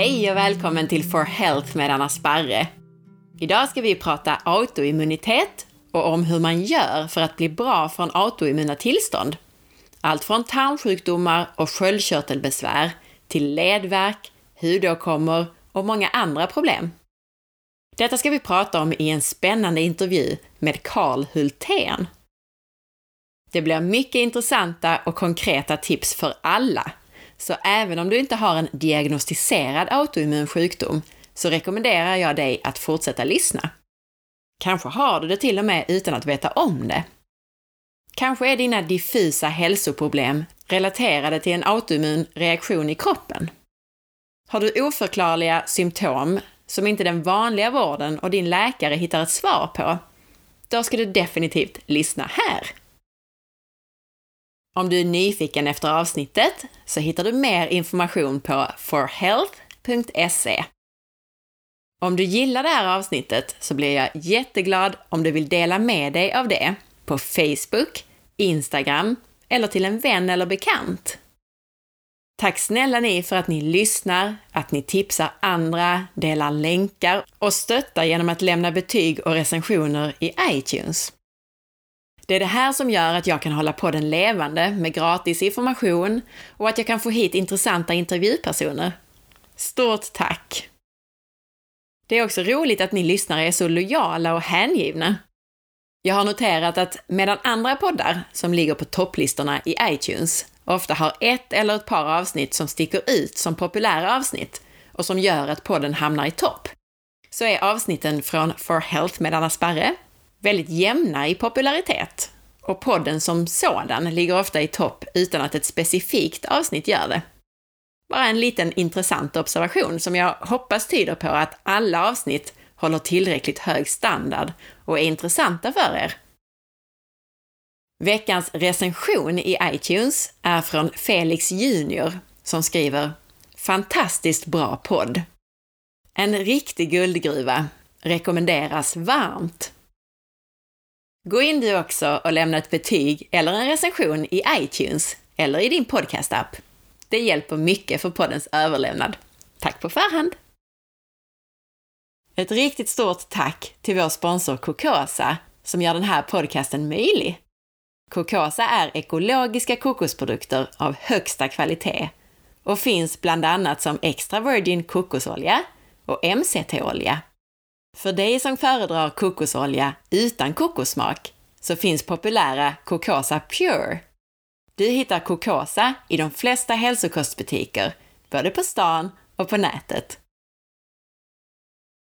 Hej och välkommen till For Health med Anna Sparre. Idag ska vi prata autoimmunitet och om hur man gör för att bli bra från autoimmuna tillstånd. Allt från tarmsjukdomar och sköldkörtelbesvär till ledvärk, hudåkommor och många andra problem. Detta ska vi prata om i en spännande intervju med Karl Hultén. Det blir mycket intressanta och konkreta tips för alla. Så även om du inte har en diagnostiserad autoimmun sjukdom så rekommenderar jag dig att fortsätta lyssna. Kanske har du det till och med utan att veta om det. Kanske är dina diffusa hälsoproblem relaterade till en autoimmun reaktion i kroppen. Har du oförklarliga symptom som inte den vanliga vården och din läkare hittar ett svar på, då ska du definitivt lyssna här. Om du är nyfiken efter avsnittet så hittar du mer information på forhealth.se. Om du gillar det här avsnittet så blir jag jätteglad om du vill dela med dig av det på Facebook, Instagram eller till en vän eller bekant. Tack snälla ni för att ni lyssnar, att ni tipsar andra, delar länkar och stöttar genom att lämna betyg och recensioner i iTunes. Det är det här som gör att jag kan hålla podden levande med gratis information och att jag kan få hit intressanta intervjupersoner. Stort tack! Det är också roligt att ni lyssnare är så lojala och hängivna. Jag har noterat att medan andra poddar som ligger på topplistorna i iTunes ofta har ett eller ett par avsnitt som sticker ut som populära avsnitt och som gör att podden hamnar i topp, så är avsnitten från For Health med Anna Sparre väldigt jämna i popularitet och podden som sådan ligger ofta i topp utan att ett specifikt avsnitt gör det. Bara en liten intressant observation som jag hoppas tyder på att alla avsnitt håller tillräckligt hög standard och är intressanta för er. Veckans recension i iTunes är från Felix Junior som skriver “Fantastiskt bra podd! En riktig guldgruva. Rekommenderas varmt!” Gå in du också och lämna ett betyg eller en recension i iTunes eller i din podcastapp. Det hjälper mycket för poddens överlevnad. Tack på förhand! Ett riktigt stort tack till vår sponsor Cocosa som gör den här podcasten möjlig. Cocosa är ekologiska kokosprodukter av högsta kvalitet och finns bland annat som extra virgin kokosolja och MCT-olja. För dig som föredrar kokosolja utan kokossmak så finns populära Cocosa Pure. Du hittar Cocosa i de flesta hälsokostbutiker, både på stan och på nätet.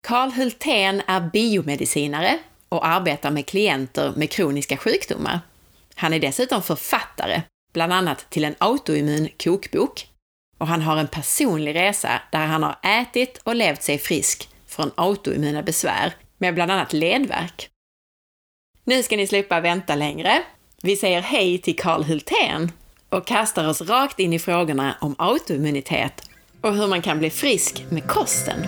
Karl Hultén är biomedicinare och arbetar med klienter med kroniska sjukdomar. Han är dessutom författare, bland annat till en autoimmun kokbok. Och han har en personlig resa där han har ätit och levt sig frisk från autoimmuna besvär med bland annat ledvärk. Nu ska ni slippa vänta längre. Vi säger hej till Karl Hultén och kastar oss rakt in i frågorna om autoimmunitet och hur man kan bli frisk med kosten.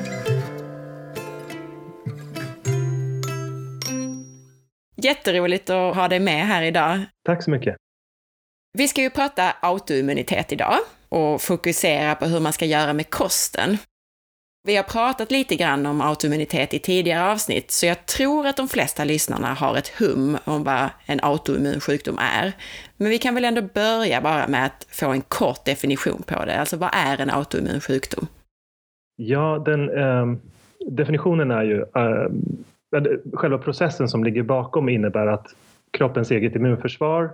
Jätteroligt att ha dig med här idag. Tack så mycket. Vi ska ju prata autoimmunitet idag och fokusera på hur man ska göra med kosten. Vi har pratat lite grann om autoimmunitet i tidigare avsnitt, så jag tror att de flesta lyssnarna har ett hum om vad en autoimmun sjukdom är. Men vi kan väl ändå börja bara med att få en kort definition på det. Alltså vad är en autoimmun sjukdom? Ja, den eh, definitionen är ju eh, själva processen som ligger bakom innebär att kroppens eget immunförsvar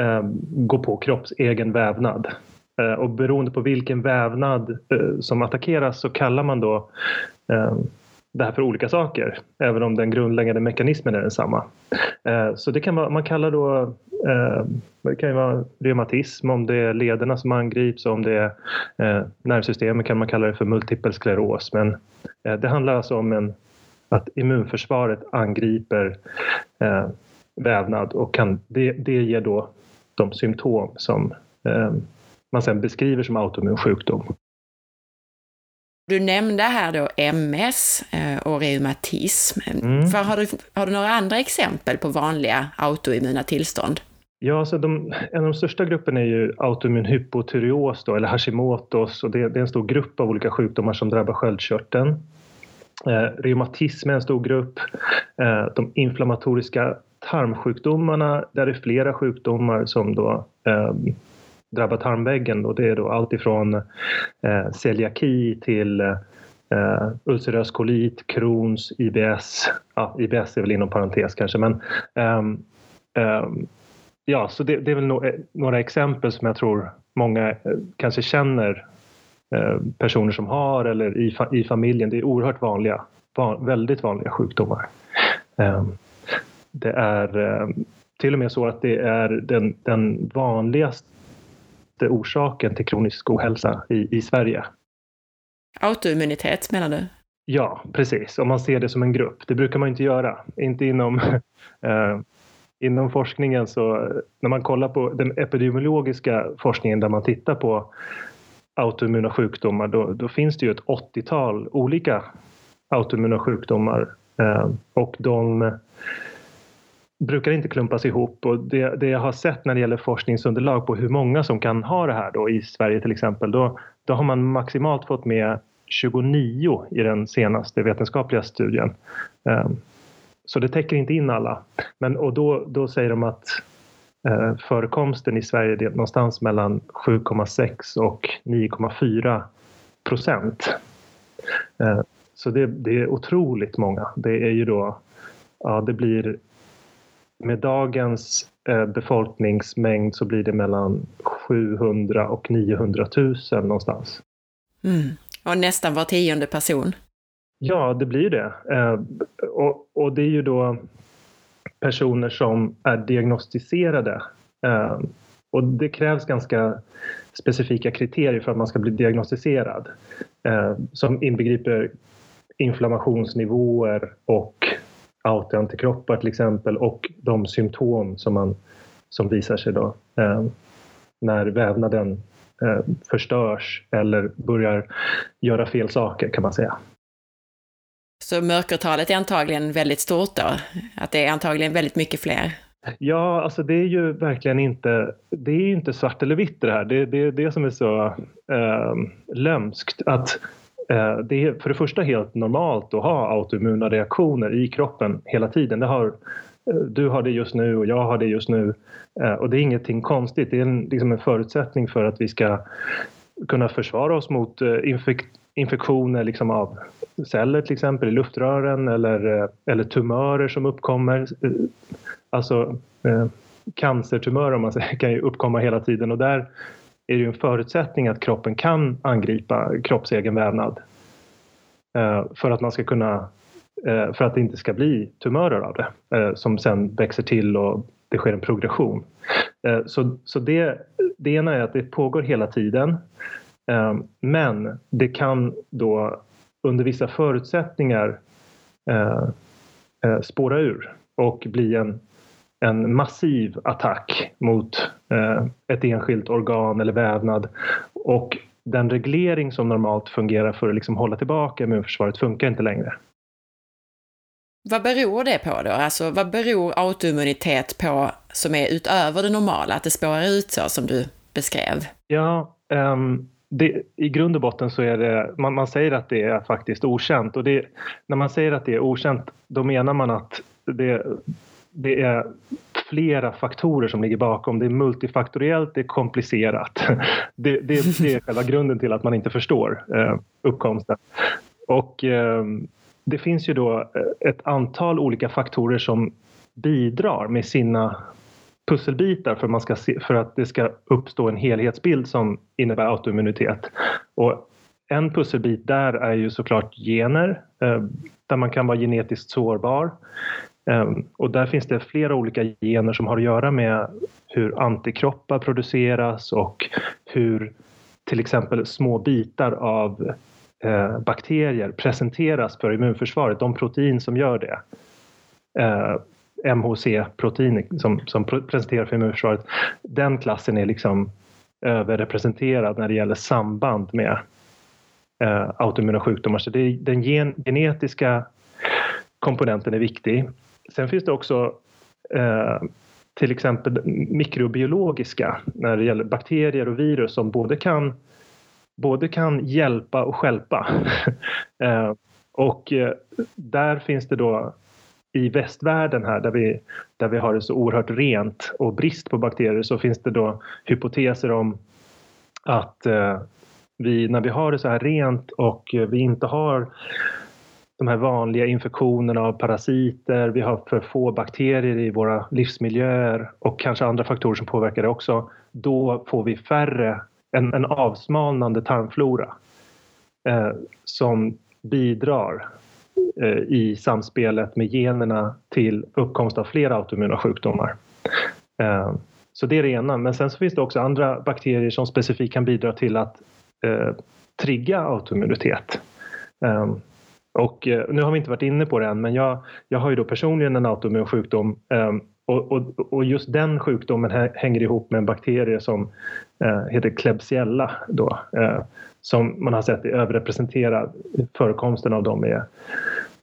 eh, går på kropps egen vävnad. Eh, och beroende på vilken vävnad eh, som attackeras så kallar man då eh, det här för olika saker, även om den grundläggande mekanismen är densamma. Så det kan man kallar då, det kan ju vara reumatism om det är lederna som angrips, om det är nervsystemet kan man kalla det för multipel skleros. Men det handlar alltså om en, att immunförsvaret angriper vävnad och kan, det, det ger då de symptom som man sen beskriver som autoimmun sjukdom. Du nämnde här då MS eh, och reumatism. Mm. För har, du, har du några andra exempel på vanliga autoimmuna tillstånd? Ja, alltså de, en av de största grupperna är ju autoimmun hypotyreos då, eller Hashimotos och det, det, är en stor grupp av olika sjukdomar som drabbar sköldkörteln. Eh, reumatism är en stor grupp. Eh, de inflammatoriska tarmsjukdomarna, där är flera sjukdomar som då eh, drabbar tarmväggen. Och det är då allt ifrån eh, celiaki till eh, ulcerös kolit, Crohns, IBS. Ja, IBS är väl inom parentes kanske, men um, um, ja, så det, det är väl no eh, några exempel som jag tror många eh, kanske känner eh, personer som har eller i, fa i familjen. Det är oerhört vanliga, van väldigt vanliga sjukdomar. Um, det är um, till och med så att det är den, den vanligaste orsaken till kronisk ohälsa i, i Sverige. Autoimmunitet menar du? Ja, precis. Om man ser det som en grupp. Det brukar man inte göra. Inte inom, eh, inom forskningen. så När man kollar på den epidemiologiska forskningen där man tittar på autoimmuna sjukdomar då, då finns det ju ett 80-tal olika autoimmuna sjukdomar. Eh, och de brukar inte klumpas ihop och det, det, jag har sett när det gäller forskningsunderlag på hur många som kan ha det här då i Sverige till exempel, då, då har man maximalt fått med 29 i den senaste vetenskapliga studien. Ehm, så det täcker inte in alla. Men, och då, då säger de att eh, förekomsten i Sverige är någonstans mellan 7,6 och 9,4 procent. Ehm, så det, det, är otroligt många. Det är ju då, ja det blir med dagens uh, befolkningsmängd så blir det mellan 700 och 900 000 någonstans. Mm. Och nästan var tionde person. Ja, det blir det. Eh, och, och, det är ju då personer som är diagnostiserade. Eh, och det krävs ganska specifika kriterier för att man ska bli diagnostiserad. Eh, som inbegriper inflammationsnivåer och autoantikroppar till exempel och de symptom som, man, som visar sig då eh, när vävnaden eh, förstörs eller börjar göra fel saker kan man säga. Så mörkertalet är antagligen väldigt stort då? Att det är antagligen väldigt mycket fler? Ja, alltså det är ju verkligen inte, det är inte svart eller vitt det här. Det är det, det som är så eh, lömskt. Att Eh, det är för det första helt normalt att ha autoimmuna reaktioner i kroppen hela tiden. Det har eh, du har det just nu och jag har det just nu. Eh, och det är ingenting konstigt. Det är en, liksom en förutsättning för att vi ska kunna försvara oss mot infek infektioner liksom av celler till exempel i luftrören eller, eller tumörer som uppkommer. Alltså cancertumörer om man säger, kan ju uppkomma hela tiden och där är det ju en förutsättning att kroppen kan angripa kroppsegen vävnad eh, för att man ska kunna eh, för att det inte ska bli tumörer av det eh, som sen växer till och det sker en progression. Så, så det, det ena är att det pågår hela tiden men det kan då under vissa förutsättningar spåra ur och bli en, en massiv attack mot ett enskilt organ eller vävnad. Och den reglering som normalt fungerar för att liksom hålla tillbaka immunförsvaret funkar inte längre. Vad beror det på då? Alltså vad beror autoimmunitet på som är utöver det normala, att det spårar ut så som du beskrev? Ja, um, det, i grund och botten så är det, man, man säger att det är faktiskt okänt och det, när man säger att det är okänt då menar man att det, det är flera faktorer som ligger bakom. Det är multifaktoriellt, det är komplicerat. Det, det, det är själva grunden till att man inte förstår eh, uppkomsten. Och eh, det finns ju då eh, ett antal olika faktorer som bidrar med sina pusselbitar för, man ska se, för att det ska uppstå en helhetsbild som innebär autoimmunitet. Och en pusselbit där är ju såklart gener, eh, där man kan vara genetiskt sårbar. Ehm, och där finns det flera olika gener som har att göra med hur antikroppar produceras och hur till exempel små bitar av eh, bakterier presenteras för immunförsvaret, de protein som gör det. Ehm, MHC-protein som, som presenterar för immunförsvaret, den klassen är liksom överrepresenterad när det gäller samband med eh, autoimmuna sjukdomar. Så det, den gen, genetiska komponenten är viktig. Sen finns det också eh, till exempel mikrobiologiska när det gäller bakterier och virus som både kan, både kan hjälpa och skälpa. Eh, och eh, där finns det då i västvärlden här där vi, där vi har det så oerhört rent och brist på bakterier så finns det då hypoteser om att eh, vi, när vi har det så här rent och vi inte har de här vanliga infektionerna av parasiter, vi har för få bakterier i våra livsmiljöer och kanske andra faktorer som påverkar det också. Då får vi färre, en, en avsmalnande tarmflora eh, som bidrar eh, i samspelet med generna till uppkomst av fler autoimmuna sjukdomar. Eh, så det är det ena, men sen så finns det också andra bakterier som specifikt kan bidra till att eh, trigga autoimmunitet. Um, och eh, nu har vi inte varit inne på det än, men jag, jag har ju då personligen en autoimmun sjukdom ehm, och, och, och, just den sjukdomen hänger ihop med en bakterie som eh, heter Klebsiella då, eh, som man har sett är överrepresenterad. Förekomsten av dem är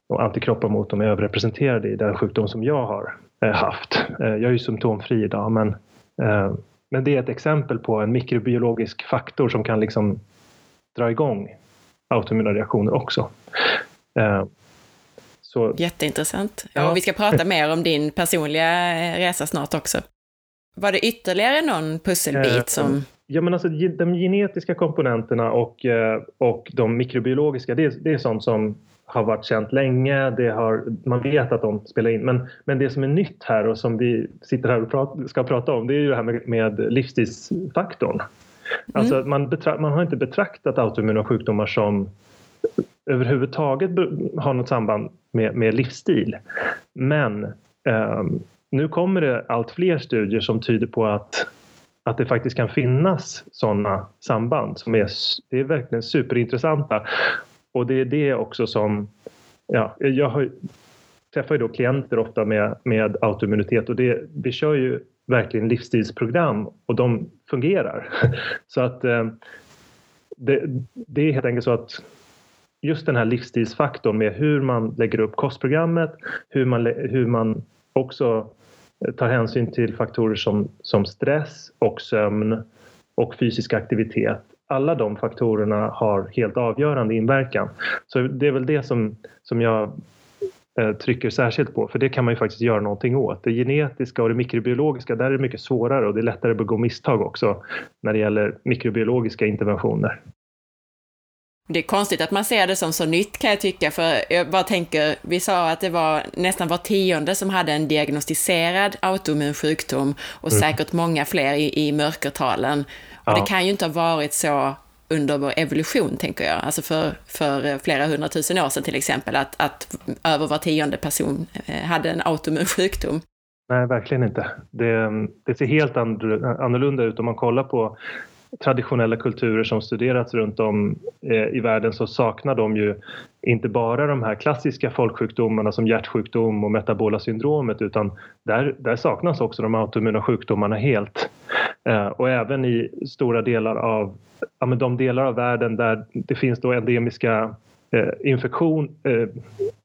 och antikroppar mot dem är överrepresenterade i den sjukdom som jag har eh, haft. jag är ju symptomfri idag, men ehm, men det är ett exempel på en mikrobiologisk faktor som kan liksom dra igång autoimmuna reaktioner också. Eh, så, Jätteintressant. Ja. Vi ska prata mer om din personliga resa snart också. Var det ytterligare någon pusselbit eh, som... Ja, men alltså de genetiska komponenterna och, eh, och de mikrobiologiska, det, det är sånt som har varit känt länge. Det har, man vet att de spelar in. Men, men det som är nytt här och som vi sitter här och prat, ska prata om det är ju det här med, med livsstilsfaktorn. Mm. Alltså man, betra, man har inte betraktat autoimmuna sjukdomar som överhuvudtaget har något samband med, med livsstil. Men eh, nu kommer det allt fler studier som tyder på att, att det faktiskt kan finnas sådana samband som är, det är verkligen superintressanta. Och det är det också som, ja, jag har, träffar ju då klienter ofta med, med autoimmunitet och det, vi kör ju verkligen livsstilsprogram och de fungerar. Så att eh, det, det är helt enkelt så att just den här livsstilsfaktorn med hur man lägger upp kostprogrammet, hur man, hur man också eh, tar hänsyn till faktorer som, som stress och sömn och fysisk aktivitet alla de faktorerna har helt avgörande inverkan. Så det är väl det som, som jag eh, trycker särskilt på, för det kan man ju faktiskt göra någonting åt. Det genetiska och det mikrobiologiska, där är det mycket svårare och det är lättare att begå misstag också när det gäller mikrobiologiska interventioner. Det är konstigt att man ser det som så nytt kan jag tycka, för jag bara tänker, vi sa att det var nästan var tionde som hade en diagnostiserad autoimmun sjukdom och mm. säkert många fler i, i mörkertalen. Och ja. det kan ju inte ha varit så under vår evolution, tänker jag, alltså för, för flera hundratusen år sedan till exempel, att, att över var tionde person eh, hade en autoimmun sjukdom. Nej, verkligen inte. Det, det ser helt annorlunda ut om man kollar på traditionella kulturer som studerats runt om eh, i världen så saknar de ju inte bara de här klassiska folksjukdomarna som hjärtsjukdom och metabola syndromet utan där, där saknas också de autoimmuna sjukdomarna helt. Eh, och även i stora delar av ja, men de delar av världen där det finns då endemiska eh, infektion, eh,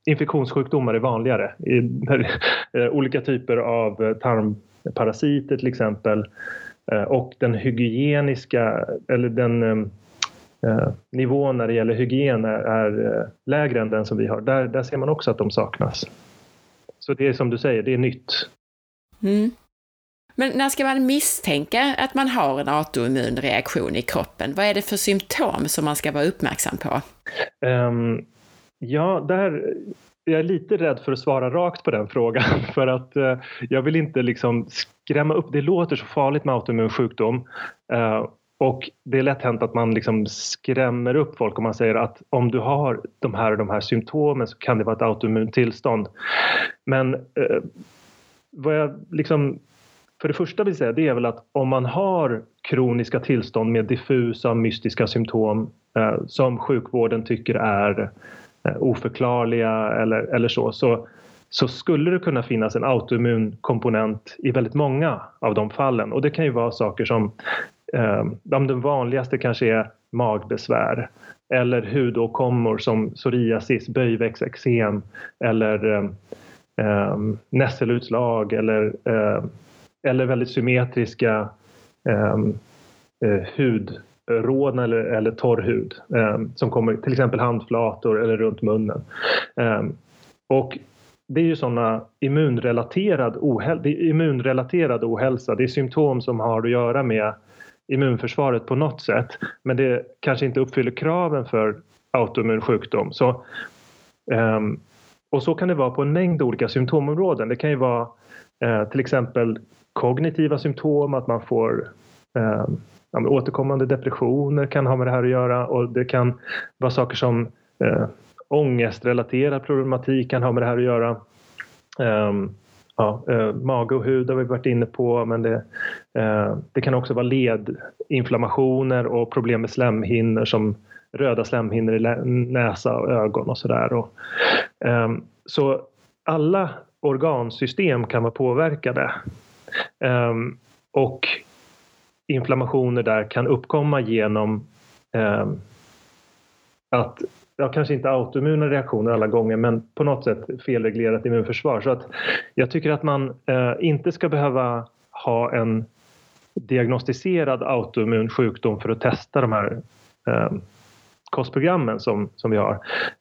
infektionssjukdomar är vanligare. Eh, olika typer av eh, tarmparasiter till exempel Eh, och den hygieniska, eller den eh, eh, nivån när det gäller hygien är, är lägre än den som vi har. Där, där ser man också att de saknas. Så det är som du säger, det är nytt. Mm. Men när ska man misstänka att man har en autoimmun reaktion i kroppen? Vad är det för symptom som man ska vara uppmärksam på? Um, ja, där jag är lite rädd för att svara rakt på den frågan för att eh, jag vill inte liksom skrämma upp. Det låter så farligt med autoimmun sjukdom eh, och det är lätt hänt att man liksom skrämmer upp folk om man säger att om du har de här och de här symptomen så kan det vara ett autoimmunt tillstånd. Men eh, vad jag liksom för det första vill säga det är väl att om man har kroniska tillstånd med diffusa mystiska symptom eh, som sjukvården tycker är Eh, Eh, oförklarliga eller, eller så, så, så skulle det kunna finnas en autoimmun komponent i väldigt många av de fallen. Och det kan ju vara saker som, eh, de vanligaste kanske är magbesvär eller hudåkommor som psoriasis, böjväxteksem eller eh, eh, nässelutslag eller eh, eller väldigt symmetriska eh, eh, hud rån eller, eller torr hud eh, som kommer till exempel handflator eller runt munnen. Eh, och det är ju sådana immunrelaterad, ohäl immunrelaterad ohälsa. Det är symptom som har att göra med immunförsvaret på något sätt men det kanske inte uppfyller kraven för autoimmun sjukdom. Så, um, och så kan det vara på en mängd olika symptomområden. Det kan ju vara uh, till exempel kognitiva symptom, att man får um, återkommande depressioner kan ha med det här att göra och det kan vara saker som eh, ångestrelaterad problematik kan ha med det här att göra. Um, ja, eh, mage och hud har vi varit inne på men det, eh, det kan också vara ledinflammationer och problem med slemhinnor som röda slemhinnor i näsa och ögon och sådär. Eh, så alla organsystem kan vara påverkade. Ehm, och inflammationer där kan uppkomma genom eh, att ja, kanske inte autoimmuna reaktioner alla gånger men på något sätt felreglerat immunförsvar. Så att jag tycker att man eh, inte ska behöva ha en diagnostiserad autoimmun sjukdom för att testa de här eh, kostprogrammen som, som vi har.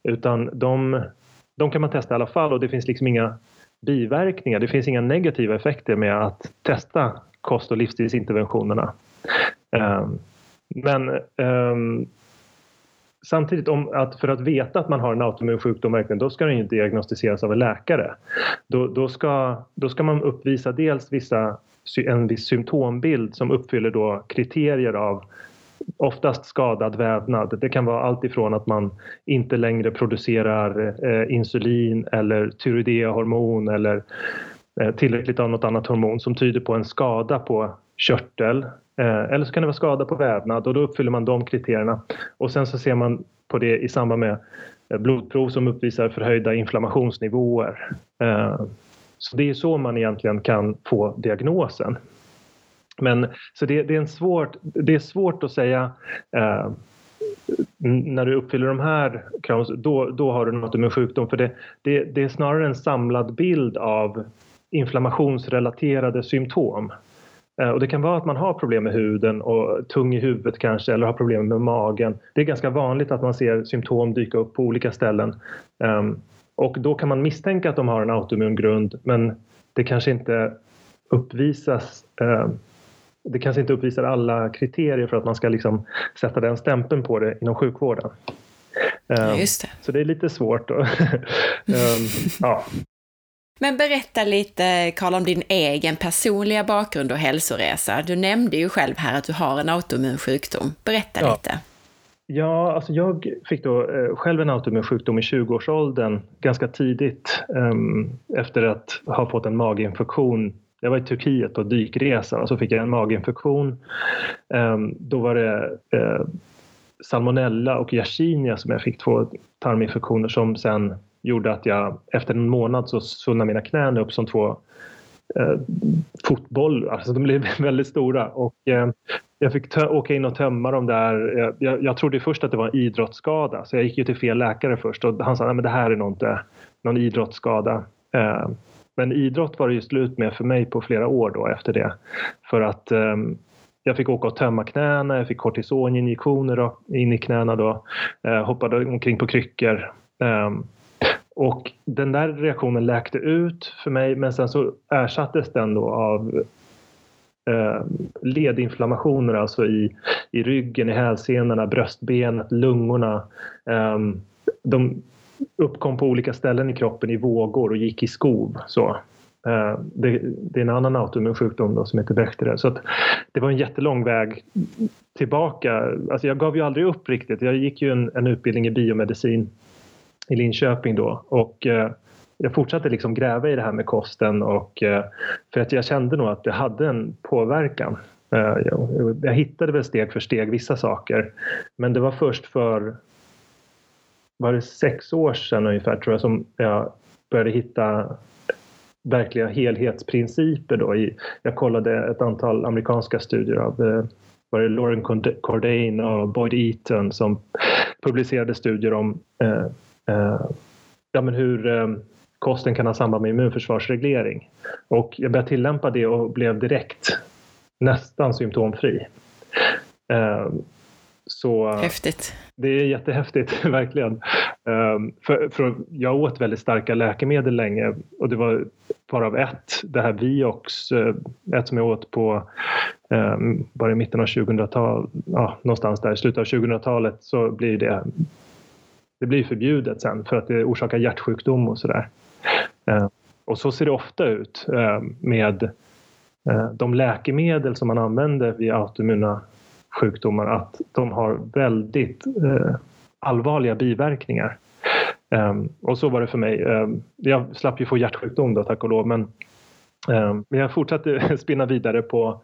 Utan de, de kan man testa i alla fall och det finns liksom inga biverkningar. Det finns inga negativa effekter med att testa kost och livsstilsinterventionerna. Ehm, men ehm, samtidigt om att för att veta att man har en autoimmun sjukdom verkligen, då ska den ju diagnostiseras av en läkare. Då, då, ska, då ska man uppvisa dels vissa, en viss symptombild som uppfyller då kriterier av oftast skadad vävnad. Det kan vara allt ifrån att man inte längre producerar eh, insulin eller tyroideahormon eller Eh, tillräckligt av något annat hormon som tyder på en skada på körtel eh, eller så kan det vara skada på vävnad och då uppfyller man de kriterierna. Och sen så ser man på det i samband med eh, blodprov som uppvisar förhöjda inflammationsnivåer. Så det är så man egentligen kan få diagnosen. Men så det, det är, en svårt, det är svårt att säga eh, när du uppfyller de här kraven, då, då har du något med sjukdom. För det, det, det är snarare en samlad bild av inflammationsrelaterade symptom. Eh, och det kan vara att man har problem med huden och tung i huvudet kanske eller har problem med magen. Det är ganska vanligt att man ser symptom dyka upp på olika ställen. Ehm, och då kan man misstänka att de har en autoimmun grund men det kanske inte uppvisas ehm, det kanske inte uppvisar alla kriterier för att man ska liksom sätta den stämpeln på det inom sjukvården. Ja, just det. Så det är lite svårt. Ja. Men berätta lite, Karl, om din egen personliga bakgrund och hälsoresa. Du nämnde ju själv här att du har en autoimmun sjukdom. Berätta ja. lite. Ja, alltså jag fick då eh, själv en autoimmun sjukdom i 20-årsåldern ganska tidigt eh, efter att ha fått en maginfektion. Jag var i Turkiet på dykresa och så fick jag en maginfektion. Eh, då var det eh, salmonella och yersinia som jag fick två tarminfektioner som sen gjorde att jag efter en månad så svullnade mina knän upp som två eh, fotbollar. Alltså de blev väldigt stora och eh, jag fick åka in och tömma dem där. Jag, jag, jag, trodde först att det var en idrottsskada så jag gick ju till fel läkare först och han sa att det här är nog inte någon idrottsskada. Eh, men idrott var det ju slut med för mig på flera år då efter det. För att eh, jag fick åka och tömma knäna, jag fick kortisoninjektioner in i knäna då, eh, hoppade omkring på kryckor. Eh, och den där reaktionen läkte ut för mig men sen så ersattes den då av eh, ledinflammationer alltså i, i ryggen, i hälsenorna, bröstbenet, lungorna. Eh, de uppkom på olika ställen i kroppen i vågor och gick i skov. Så. Eh, det, det, är en annan autoimmun sjukdom då, som heter Bechdel. Så det var en jättelång väg tillbaka. Alltså jag gav ju aldrig upp riktigt. Jag gick ju en, en utbildning i biomedicin i Linköping då och eh, jag fortsatte liksom gräva i det här med kosten och eh, för att jag kände nog att det hade en påverkan. Eh, jag, jag hittade väl steg för steg vissa saker men det var först för var det sex år sedan ungefär tror jag som jag började hitta verkliga helhetsprinciper. Då. Jag kollade ett antal amerikanska studier av var det Lauren Cordain och Boyd Eaton som publicerade studier om eh, ja, men hur, eh, kosten kan ha samband med immunförsvarsreglering. Och jag började tillämpa det och blev direkt nästan symptomfri. Eh, så Häftigt. Det är jättehäftigt, verkligen. För, för jag åt väldigt starka läkemedel länge och det var varav ett, det här Viox, ett som jag åt på bara i mitten av 2000-talet, ja, någonstans där i slutet av 2000-talet så blir det, det blir förbjudet sen för att det orsakar hjärtsjukdom och sådär. Eh, och så ser det ofta ut eh, med eh, de läkemedel som man använder vid autoimmuna sjukdomar att de har väldigt allvarliga biverkningar. Och så var det för mig. Jag slapp ju få hjärtsjukdom då tack och lov men jag fortsatte spinna vidare på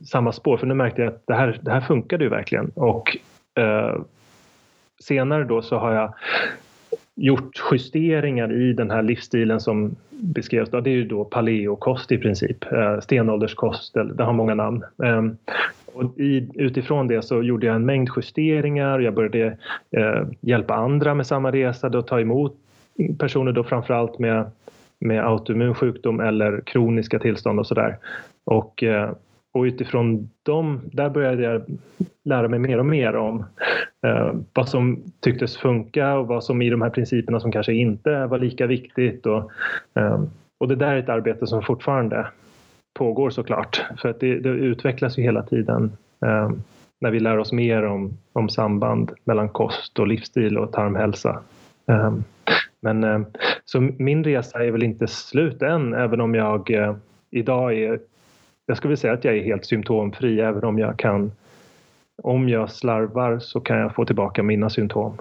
samma spår för nu märkte jag att det här, det här funkade ju verkligen och senare då så har jag gjort justeringar i den här livsstilen som beskrevs. Det är ju då paleokost i princip, eh, stenålderskost, det har många namn. Ehm, och i, utifrån det så gjorde jag en mängd justeringar. Jag började eh, hjälpa andra med samma resa, och ta emot personer då framförallt med, med autoimmun sjukdom eller kroniska tillstånd och sådär. Och eh, och utifrån dem, där började jag lära mig mer och mer om Eh, vad som tycktes funka och vad som i de här principerna som kanske inte var lika viktigt. Och, eh, och det där är ett arbete som fortfarande pågår såklart, för att det, det utvecklas ju hela tiden eh, när vi lär oss mer om, om samband mellan kost och livsstil och tarmhälsa. Eh, men eh, så min resa är väl inte slut än, även om jag eh, idag är jag skulle säga att jag är helt symptomfri även om jag kan om jag slarvar så kan jag få tillbaka mina symptom.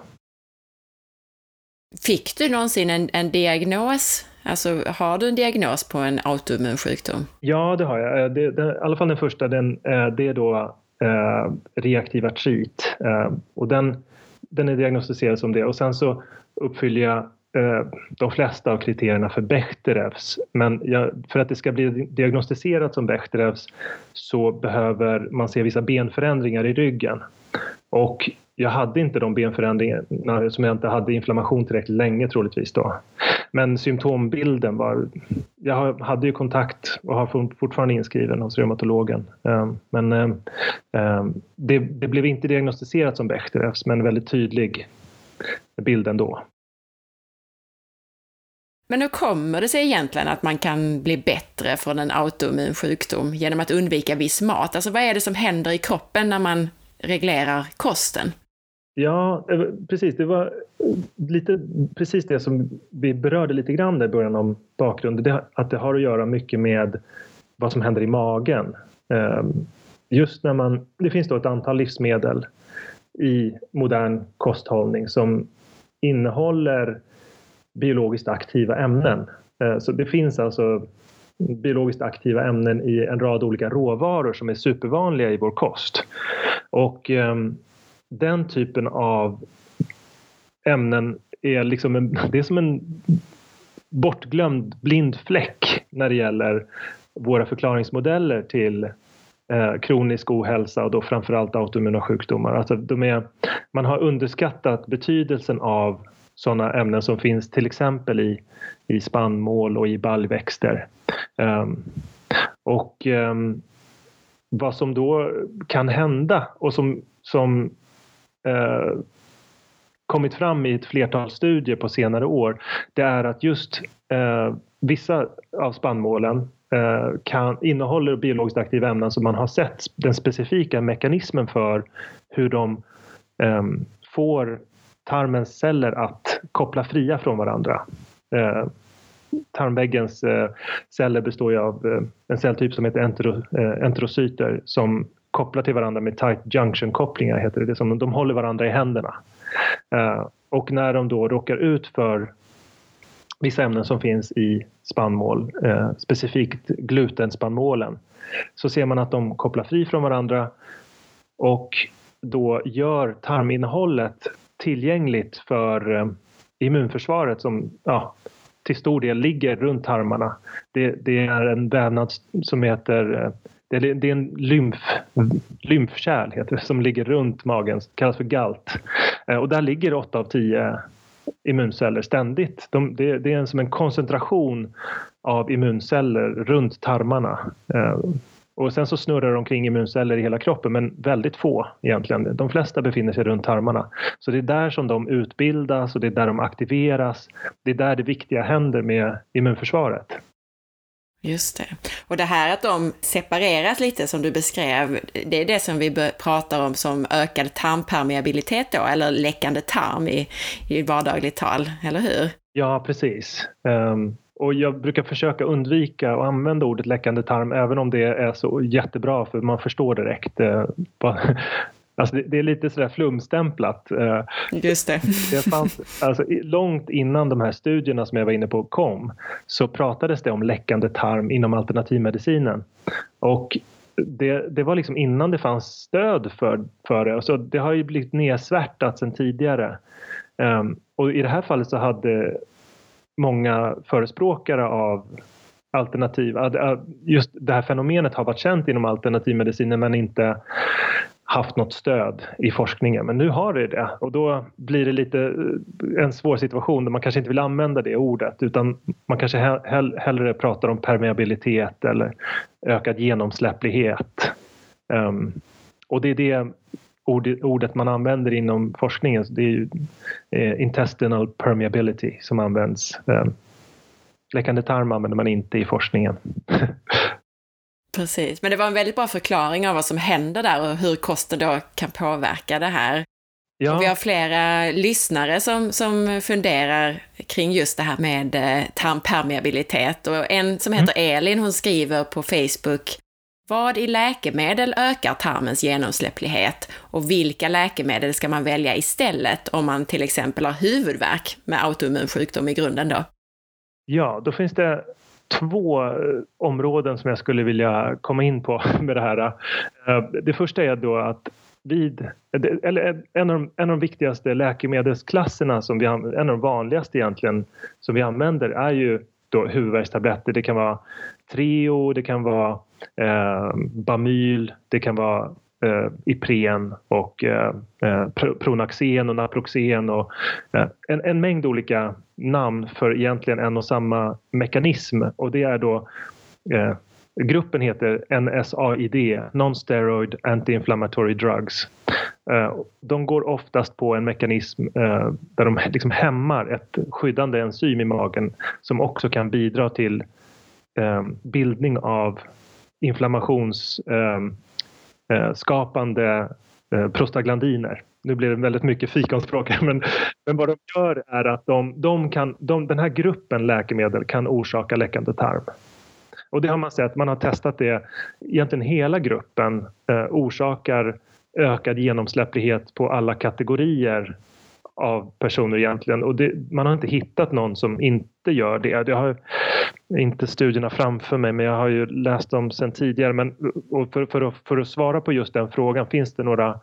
Fick du någonsin en, en diagnos? Alltså har du en diagnos på en autoimmun sjukdom? Ja, det har jag. Eh, det, det, I alla fall den första, den, eh, det är då eh, reaktiv artrit. Eh, och den, den är diagnostiserad som det och sen så uppfyller jag Eh, de flesta av kriterierna för Bechdrevs. Men jag, för att det ska bli diagnostiserat som Bechdrevs så behöver man se vissa benförändringar i ryggen. Och jag hade inte de benförändringarna som jag inte hade inflammation tillräckligt länge troligtvis då. Men symptombilden var... Jag hade ju kontakt och har fortfarande inskriven hos reumatologen. Eh, men eh, det, det blev inte diagnostiserat som Bechdrevs men väldigt tydlig bild ändå. Men hur kommer det sig egentligen att man kan bli bättre från en autoimmun sjukdom genom att undvika viss mat? Alltså vad är det som händer i kroppen när man reglerar kosten? Ja, eh, precis. Det var eh, lite precis det som vi berörde lite grann där i början om bakgrunden. Det, att det har att göra mycket med vad som händer i magen. Ehm, just när man, det finns då ett antal livsmedel i modern kosthållning som innehåller biologiskt aktiva ämnen. Eh, så det finns alltså biologiskt aktiva ämnen i en rad olika råvaror som är supervanliga i vår kost. Och ehm, den typen av ämnen är liksom en, det är som en bortglömd blind fläck när det gäller våra förklaringsmodeller till eh, kronisk ohälsa och då framförallt autoimmuna sjukdomar. Alltså de är, man har underskattat betydelsen av sådana ämnen som finns till exempel i, i spannmål och i baljväxter. Um, och um, vad som då kan hända och som, som uh, kommit fram i ett flertal studier på senare år, det är att just uh, vissa av spannmålen uh, kan, innehåller biologiskt aktiva ämnen som man har sett den specifika mekanismen för hur de um, får tarmens celler att koppla fria från varandra. Eh, tarmväggens eh, celler består ju av eh, en celltyp som heter entero, eh, enterocyter som kopplar till varandra med tight junction-kopplingar, heter det. det som, de håller varandra i händerna. Eh, och när de då råkar ut för vissa ämnen som finns i spannmål, eh, specifikt glutenspannmålen, så ser man att de kopplar fri från varandra och då gör tarminnehållet tillgängligt för eh, immunförsvaret som ja, till stor del ligger runt tarmarna. Det, det är en vävnad som heter eh, det är, det är en lymf, lymfkärl heter det, som ligger runt magen, kallas för galt. Eh, och där ligger 8 av 10 immunceller ständigt. De, det, det, är som en koncentration av immunceller runt tarmarna. Och sen så snurrar de omkring immunceller i hela kroppen, men väldigt få egentligen. De flesta befinner sig runt tarmarna. Så det är där som de utbildas och det är där de aktiveras. Det är där det viktiga händer med immunförsvaret. Just det. Och det här att de separeras lite som du beskrev, det är det som vi pratar om som ökad tarmpermeabilitet då, eller läckande tarm i, i vardagligt tal, eller hur? Ja, precis. Um, och jag brukar försöka undvika att använda ordet läckande tarm även om det är så jättebra för man förstår direkt. Uh, Alltså det, det, är lite sådär flumstämplat. Uh, Just det. det fanns, alltså, långt innan de här studierna som jag var inne på kom så pratades det om läckande tarm inom alternativmedicinen. Och det, det var liksom innan det fanns stöd för, för det. Så det har ju blivit nedsvärtat sedan tidigare. Um, och i det här fallet så hade många förespråkare av alternativ, just det här fenomenet har varit känt inom alternativmedicinen men inte haft något stöd i forskningen. Men nu har det det och då blir det lite eh, en svår situation där man kanske inte vill använda det ordet utan man kanske hellre pratar om permeabilitet eller ökad genomsläpplighet. Um, och det är det ordet man använder inom forskningen. Det är ju eh, intestinal permeability som används. Um, läckande tarm använder man inte i forskningen. Precis, men det var en väldigt bra förklaring av vad som händer där och hur kosten då kan påverka det här. Ja. Vi har flera lyssnare som, som funderar kring just det här med eh, tarmpermeabilitet. Och en som heter mm. Elin, hon skriver på Facebook vad i läkemedel ökar tarmens genomsläpplighet och vilka läkemedel ska man välja istället om man till exempel har huvudvärk med autoimmun sjukdom i grunden då? Ja, då finns det två eh, områden som jag skulle vilja komma in på med det här. Eh, det första är då att vid, eh, eller en av, de, en av de viktigaste läkemedelsklasserna, som vi, en av de vanligaste egentligen, som vi använder är ju då huvudvärkstabletter. Det kan vara Treo, det kan vara eh, Bamyl, det kan vara eh, Ipren och eh, eh Pronaxen och Naproxen och eh, en, en mängd olika namn för egentligen en och samma mekanism och det är då eh, Gruppen heter NSAID, Non-Steroid Anti-Inflammatory Drugs. Eh, de går oftast på en mekanism eh, där de liksom hämmar ett skyddande enzym i magen som också kan bidra till eh, bildning av inflammationsskapande ehm, eh, eh, prostaglandiner. Nu blir det väldigt mycket fikonspråk här, men, men vad de gör är att de, de kan, de, den här gruppen läkemedel kan orsaka läckande tarm. Och det har man sett, man har testat det, egentligen hela gruppen eh, orsakar ökad genomsläpplighet på alla kategorier av personer egentligen och det, man har inte hittat någon som inte gör det. Det har inte studierna framför mig men jag har ju läst dem sedan tidigare. Men för, för, att, för att svara på just den frågan, finns det några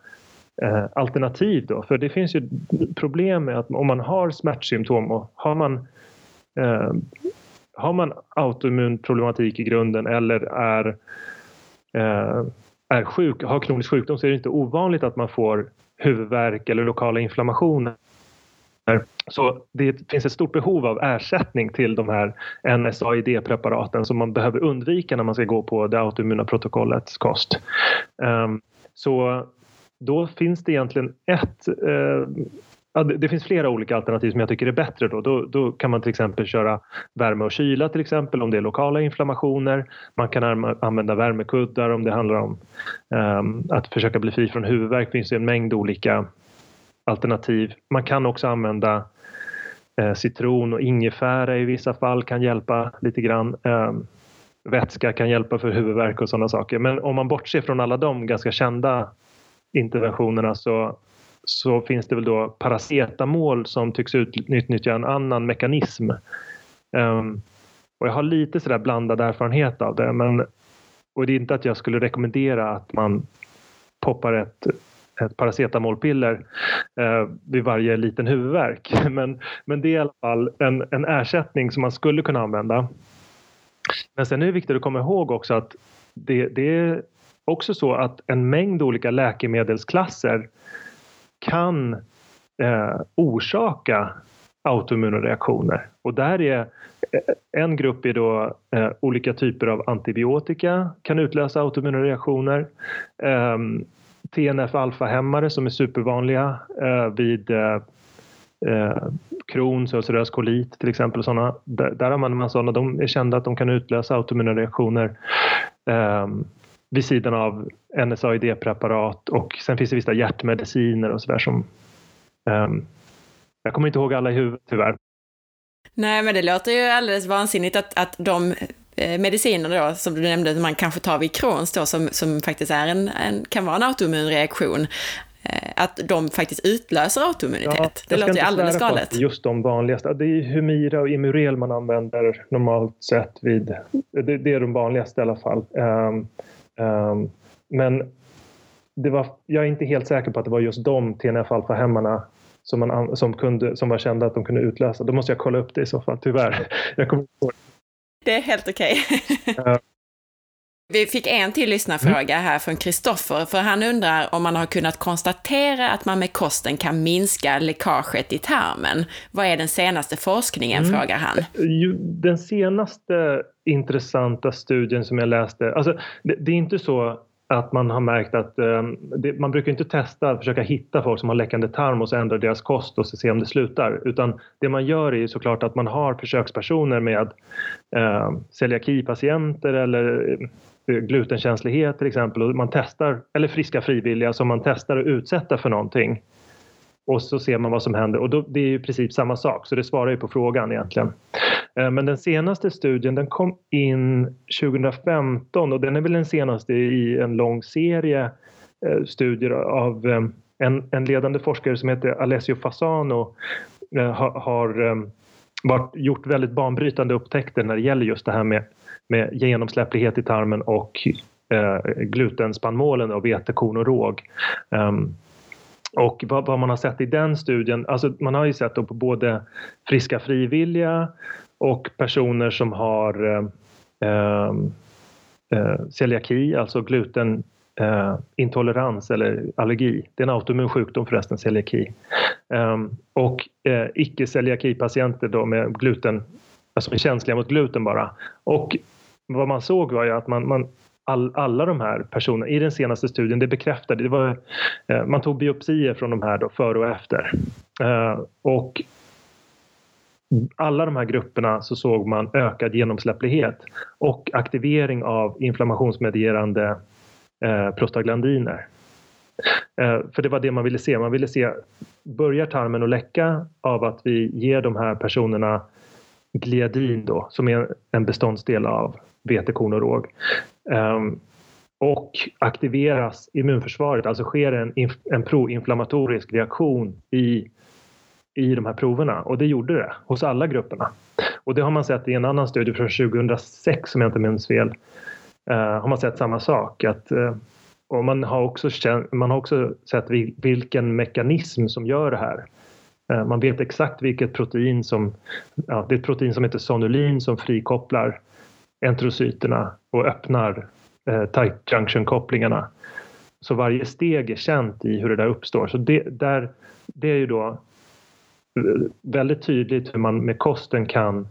eh, alternativ då? För det finns ju problem med att om man har smärtsymptom och har man eh, har man autoimmun problematik i grunden eller är, eh, är sjuk, har kronisk sjukdom så är det inte ovanligt att man får huvudvärk eller lokala inflammationer. Så det finns ett stort behov av ersättning till de här NSAID-preparaten som man behöver undvika när man ska gå på det autoimmuna protokollets kost. Ehm, så då finns det egentligen ett eh, det finns flera olika alternativ som jag tycker är bättre. Då. Då, då kan man till exempel köra värme och kyla till exempel om det är lokala inflammationer. Man kan använda värmekuddar om det handlar om um, att försöka bli fri från huvudvärk. Det finns en mängd olika alternativ. Man kan också använda eh, citron och ingefära i vissa fall kan hjälpa lite grann. Eh, vätska kan hjälpa för huvudvärk och sådana saker. Men om man bortser från alla de ganska kända interventionerna så så finns det väl då paracetamol som tycks utnyttja en annan mekanism. Eh, och jag har lite sådär blandad erfarenhet av det. Men, och det är inte att jag skulle rekommendera att man poppar ett, ett paracetamolpiller eh, vid varje liten huvudvärk. Men, men det är i alla fall en, en ersättning som man skulle kunna använda. Men sen är det viktigt att komma ihåg också att det, det är också så att en mängd olika läkemedelsklasser kan eh, orsaka autoimmuna reaktioner. Och där är eh, en grupp är då eh, olika typer av antibiotika kan utlösa autoimmuna reaktioner. Eh, TNF-alfa-hämmare som är supervanliga eh, vid eh, eh, Crohns och ulcerös kolit till exempel. Såna. Där, där använder man sådana. De är kända att de kan utlösa autoimmuna reaktioner. Eh, vid sidan av NSAID-preparat och sen finns det vissa hjärtmediciner och sådär som eh, jag kommer inte ihåg alla i huvudet tyvärr. Nej, men det låter ju alldeles vansinnigt att, att de eh, medicinerna då, som du nämnde, man kanske tar vid Crohns då, som, som faktiskt är en, en, kan vara en autoimmun reaktion, eh, att de faktiskt utlöser autoimmunitet. Ja, det låter ju alldeles galet. Just de vanligaste. Det är Humira och Imurel man använder normalt sett vid... Det, det är de vanligaste i alla fall. Um, um, men det var, jag är inte helt säker på att det var just de TNF-alfa-hämmarna som, man, som, kunde, som var kända att de kunde utlösa. Då måste jag kolla upp det i så fall, tyvärr. Jag kommer ihåg. Det är helt okej. Okay. Vi fick en till lyssnarfråga mm. här från Kristoffer, för han undrar om man har kunnat konstatera att man med kosten kan minska läckaget i tarmen. Vad är den senaste forskningen, mm. frågar han. Den senaste intressanta studien som jag läste, alltså det, det är inte så att man har märkt att eh, det, man brukar inte testa, försöka hitta folk som har läckande tarm och så ändra deras kost och se om det slutar. Utan det man gör är ju såklart att man har försökspersoner med eh, celiakipatienter eller eh, glutenkänslighet till exempel och man testar, eller friska frivilliga som man testar att utsätta för någonting. Och så ser man vad som händer och då, det är ju i princip samma sak så det svarar ju på frågan egentligen. Eh, men den senaste studien den kom in 2015 och den är väl den senaste i en lång serie eh, studier av eh, en, en ledande forskare som heter Alessio Fasano har varit, gjort väldigt banbrytande upptäckter när det gäller just det här med, med genomsläpplighet i tarmen och eh, glutenspannmålen och vete, korn och råg. Um, och vad, vad, man har sett i den studien, alltså man har ju sett på både friska frivilliga och personer som har eh, eh, eh celiaki, alltså glutenintolerans eh, eller allergi. Det är en autoimmun sjukdom förresten, celiaki. Ehm, och eh, icke-celiaki-patienter då med gluten, alltså känsliga mot gluten bara. Och vad man såg var ju att man, man all, alla de här personerna i den senaste studien, det bekräftade, det var, eh, man tog biopsier från de här då före och efter. Eh, och alla de här grupperna så såg man ökad genomsläpplighet och aktivering av inflammationsmedierande eh, prostaglandiner. Eh, för det var det man ville se. Man ville se, börjar tarmen att läcka av att vi ger de här personerna gliadin då, som är en beståndsdel av vetekorn och råg. Ehm, och aktiveras immunförsvaret, alltså sker en, en proinflammatorisk reaktion i i de här proverna och det gjorde det hos alla grupperna. Och det har man sett i en annan studie från 2006 om jag inte minns fel. Eh, har man sett samma sak att eh, och man har också, känt, man har också sett vilken mekanism som gör det här. Eh, man vet exakt vilket protein som, ja, det är ett protein som heter sonulin som frikopplar enterocyterna och öppnar eh, tight junction-kopplingarna. Så varje steg är känt i hur det där uppstår. Så det, där, det är ju då eh, väldigt tydligt hur man med kosten kan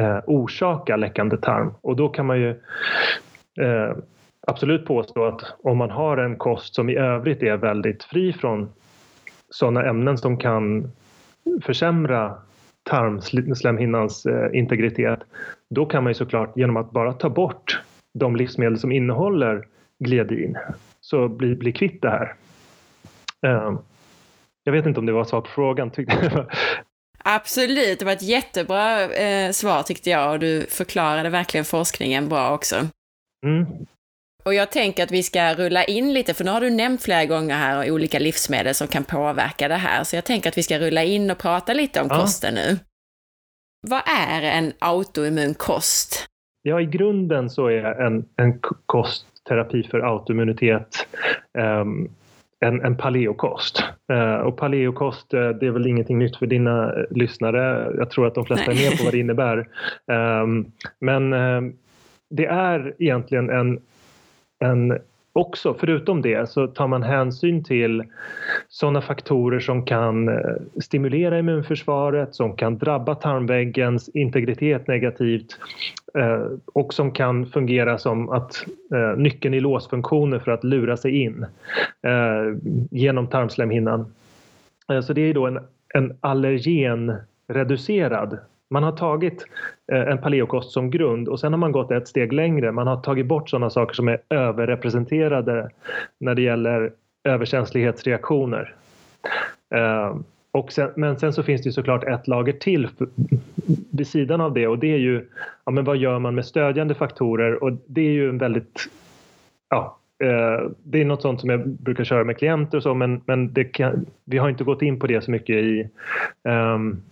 eh, orsaka läckande tarm. Och då kan man ju eh, absolut påstå att om man har en kost som i övrigt är väldigt fri från sådana ämnen som kan försämra tarmslemhinnans eh, integritet, då kan man ju såklart genom att bara ta bort de livsmedel som innehåller gliadin så bli, bli kvitt det här. Um, jag vet inte om det var svar på frågan. Absolut, det var ett jättebra eh, svar tyckte jag och du förklarade verkligen forskningen bra också. Mm. Och jag tänker att vi ska rulla in lite, för nu har du nämnt flera gånger här olika livsmedel som kan påverka det här, så jag tänker att vi ska rulla in och prata lite om ja. kosten nu. Vad är en autoimmun kost? Ja, i grunden så är en, en kostterapi för autoimmunitet um, en, en paleokost. Uh, och paleokost, uh, det är väl ingenting nytt för dina uh, lyssnare. Jag tror att de flesta Nej. är med på vad det innebär. Um, men det är egentligen en, en också, förutom det, så tar man hänsyn till sådana faktorer som kan eh, stimulera immunförsvaret, som kan drabba tarmväggens integritet negativt eh, och som kan fungera som att eh, nyckeln i låsfunktioner för att lura sig in genom tarmslemhinnan. Så det är då en, en allergenreducerad man har tagit eh, en paleokost som grund och sen har man gått ett steg längre. Man har tagit bort sådana saker som är överrepresenterade när det gäller överkänslighetsreaktioner. Eh, och sen, men sen så finns det såklart ett lager till vid sidan av det och det är ju ja, men vad gör man med stödjande faktorer och det är ju en väldigt ja, eh, det är något sånt som jag brukar köra med klienter och så men, men det kan, vi har inte gått in på det så mycket i um,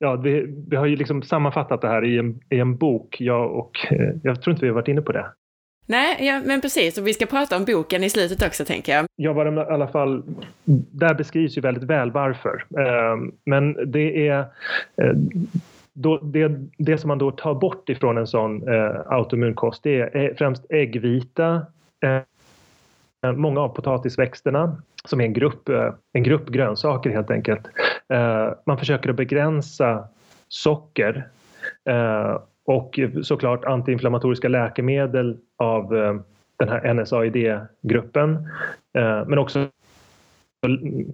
ja, vi, vi har ju liksom sammanfattat det här i en, i en bok, jag och eh, jag tror inte vi har varit inne på det. Nej, ja, men precis. Och vi ska prata om boken i slutet också, tänker jag. Ja, var i alla fall, där beskrivs ju väldigt väl varför. Ehm, men det är eh, då, det, det som man då tar bort ifrån en sån eh, autoimmunkost, det är främst äggvita, många av potatisväxterna som är en grupp, en grupp grönsaker helt enkelt. Eh, man försöker att begränsa socker eh, och såklart antiinflammatoriska läkemedel av eh, den här NSAID-gruppen. Eh, men också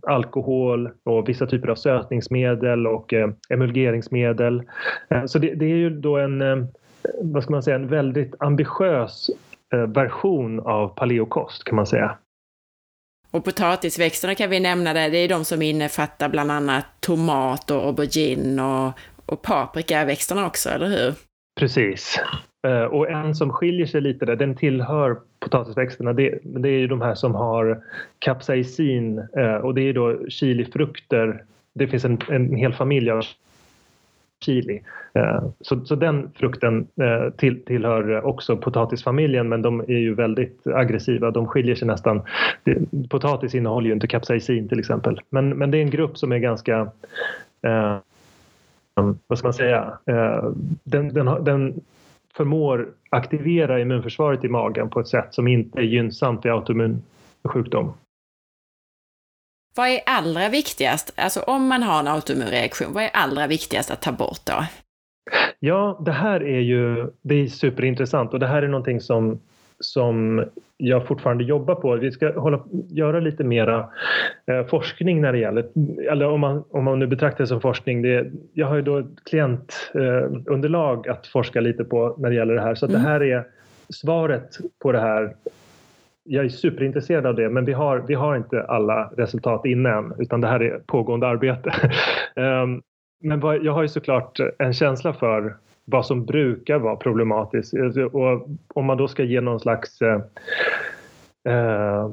alkohol och vissa typer av sötningsmedel och eh, emulgeringsmedel. Eh, så det, det är ju då en, vad ska man säga, en väldigt ambitiös version av paleokost kan man säga. Och potatisväxterna kan vi nämna där, det är de som innefattar bland annat tomat och aubergine och, och paprikaväxterna också, eller hur? Precis. Eh, och en som skiljer sig lite där, den tillhör potatisväxterna, det, det är ju de här som har kapsaicin eh, och det är då chilifrukter. Det finns en, en hel familj av chili. Eh, så, så den frukten eh, till, tillhör också potatisfamiljen men de är ju väldigt aggressiva. De skiljer sig nästan. Potatis innehåller ju inte kapsaicin till exempel. Men, men det är en grupp som är ganska eh, mm, vad ska man säga? Eh, den, den, den förmår aktivera immunförsvaret i magen på ett sätt som inte är gynnsamt vid autoimmun sjukdom. Vad är allra viktigast, alltså om man har en autoimmunreaktion, vad är allra viktigast att ta bort då? Ja, det här är ju det är superintressant och det här är någonting som, som jag fortfarande jobbar på. Vi ska hålla, göra lite mera eh, forskning när det gäller, eller om man, om man nu betraktar det som forskning. Det, jag har ju då klientunderlag eh, att forska lite på när det gäller det här så mm. det här är svaret på det här jag är superintresserad av det men vi har, vi har inte alla resultat inne än utan det här är pågående arbete. um, men vad, jag har ju såklart en känsla för vad som brukar vara problematiskt och om man då ska ge någon slags eh, eh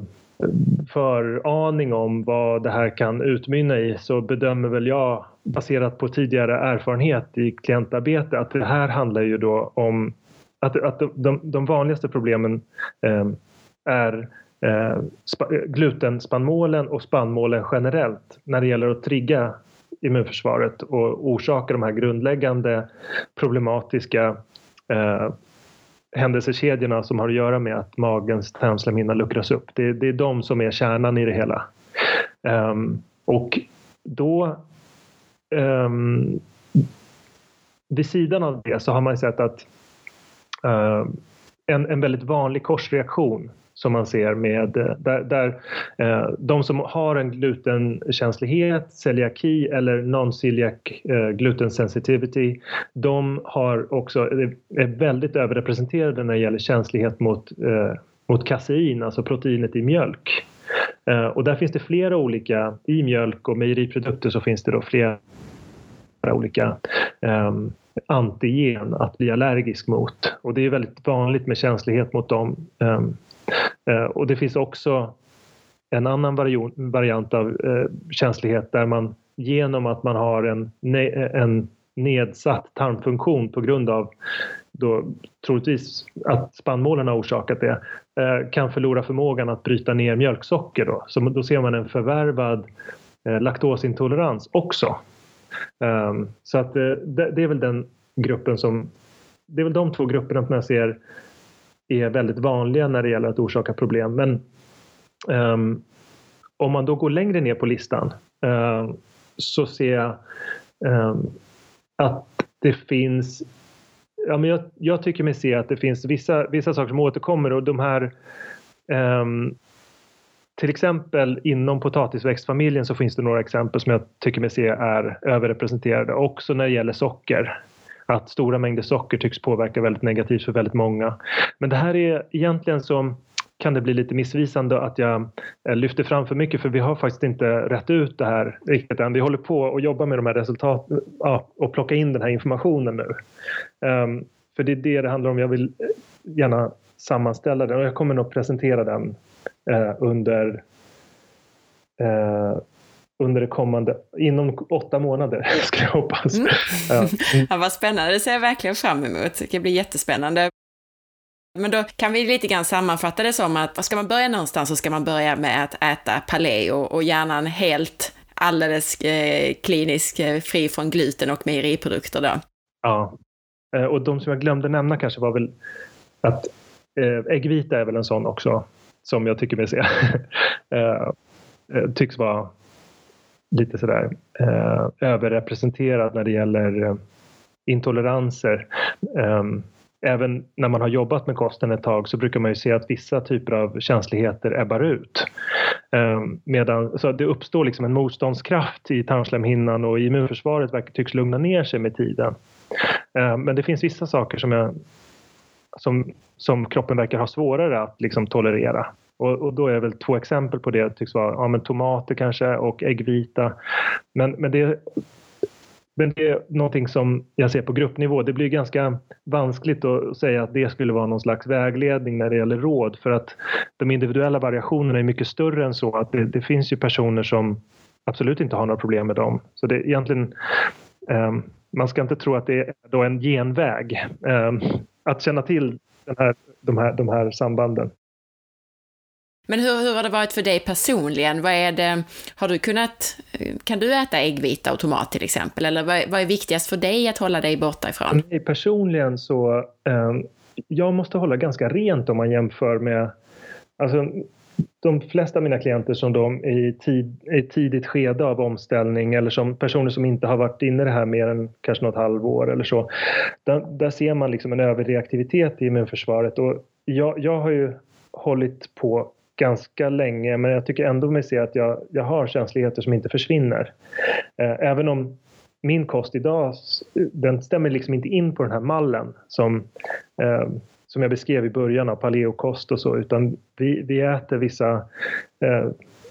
föraning om vad det här kan utmynna i så bedömer väl jag baserat på tidigare erfarenhet i klientarbete att det här handlar ju då om att, att de, de, de vanligaste problemen eh, är eh, eh, glutenspannmålen och spannmålen generellt när det gäller att trigga immunförsvaret och orsaka de här grundläggande problematiska eh, händelsekedjorna som har att göra med att magens tarmslemhinna luckras upp. Det, det, är de som är kärnan i det hela. Um, och då um, vid sidan av det så har man sett att uh, en, en väldigt vanlig korsreaktion som man ser med eh, där, där eh, de som har en glutenkänslighet, celiaki eller non-celiac eh, gluten sensitivity, de har också, eh, är väldigt överrepresenterade när det gäller känslighet mot, eh, mot kasein, alltså proteinet i mjölk. Eh, och där finns det flera olika, i mjölk och mejeriprodukter så finns det då flera olika um, antigen att bli allergisk mot. Och det är väldigt vanligt med känslighet mot dem. Um, Eh, och det finns också en annan variant av eh, känslighet där man genom att man har en, eh, en nedsatt tarmfunktion på grund av då troligtvis att spannmålen har orsakat det kan förlora förmågan att bryta ner mjölksocker. Då, så då ser man en förvärvad laktosintolerans också. Ehm, så att det är väl den gruppen som det är väl de två grupperna som jag ser är väldigt vanliga när det gäller att orsaka problem. Men um, om man då går längre ner på listan um, så ser jag um, att det finns ja, men jag, jag, tycker mig se att det finns vissa, vissa saker som återkommer och de här um, till exempel inom potatisväxtfamiljen så finns det några exempel som jag tycker mig se är överrepresenterade också när det gäller socker. Att stora mängder socker tycks påverka väldigt negativt för väldigt många. Men det här är egentligen så kan det bli lite missvisande att jag eh, lyfter fram för mycket för vi har faktiskt inte rätt ut det här riktigt än. Vi håller på att jobba med de här resultaten ja, och plocka in den här informationen nu. Um, för det är det det handlar om. Jag vill eh, gärna sammanställa den och jag kommer nog presentera den uh, under uh, under det kommande, inom åtta månader skulle jag hoppas. Mm. ja, vad spännande, det ser jag verkligen fram emot. Det kan bli jättespännande. Men då kan vi lite grann sammanfatta det som att ska man börja någonstans så ska man börja med att äta paleo och gärna en helt alldeles eh, klinisk eh, fri från gluten och mejeriprodukter då. Ja, eh, och de som jag glömde nämna kanske var väl att äggvita är väl en sån också som jag tycker mig se. tycks vara lite sådär eh, överrepresenterad när det gäller eh, intoleranser. Ehm, även när man har jobbat med kosten ett tag så brukar man ju se att vissa typer av känsligheter ebbar ut. Ehm, medan, så det uppstår liksom en motståndskraft i tarmslemhinnan och immunförsvaret tycks lugna ner sig med tiden. Ehm, men det finns vissa saker som, jag, som, som kroppen verkar ha svårare att liksom tolerera. Och, och, då är väl två exempel på det tycks vara ja, men tomater kanske och äggvita. Men, men det men det är någonting som jag ser på gruppnivå. Det blir ganska vanskligt att säga att det skulle vara någon slags vägledning när det gäller råd för att de individuella variationerna är mycket större än så. Att det, det finns ju personer som absolut inte har några problem med dem. Så det är egentligen eh, man ska inte tro att det är då en genväg eh, att känna till den här, de, här, de här sambanden. Men hur, hur har det varit för dig personligen? Vad är det, har du kunnat, kan du äta äggvita och tomat till exempel? Eller vad, vad är viktigast för dig att hålla dig borta ifrån? För mig personligen så, eh, jag måste hålla ganska rent om man jämför med, alltså de flesta av mina klienter som de är i, tid, i tidigt skede av omställning eller som personer som inte har varit inne i det här mer än kanske något halvår eller så. Där, där ser man liksom en överreaktivitet i immunförsvaret och jag, jag har ju hållit på ganska länge men jag tycker ändå mig se att jag, jag har känsligheter som inte försvinner. Eh, även om min kost idag, den stämmer liksom inte in på den här mallen som, eh, som jag beskrev i början av paleokost och så utan vi, vi äter vissa eh,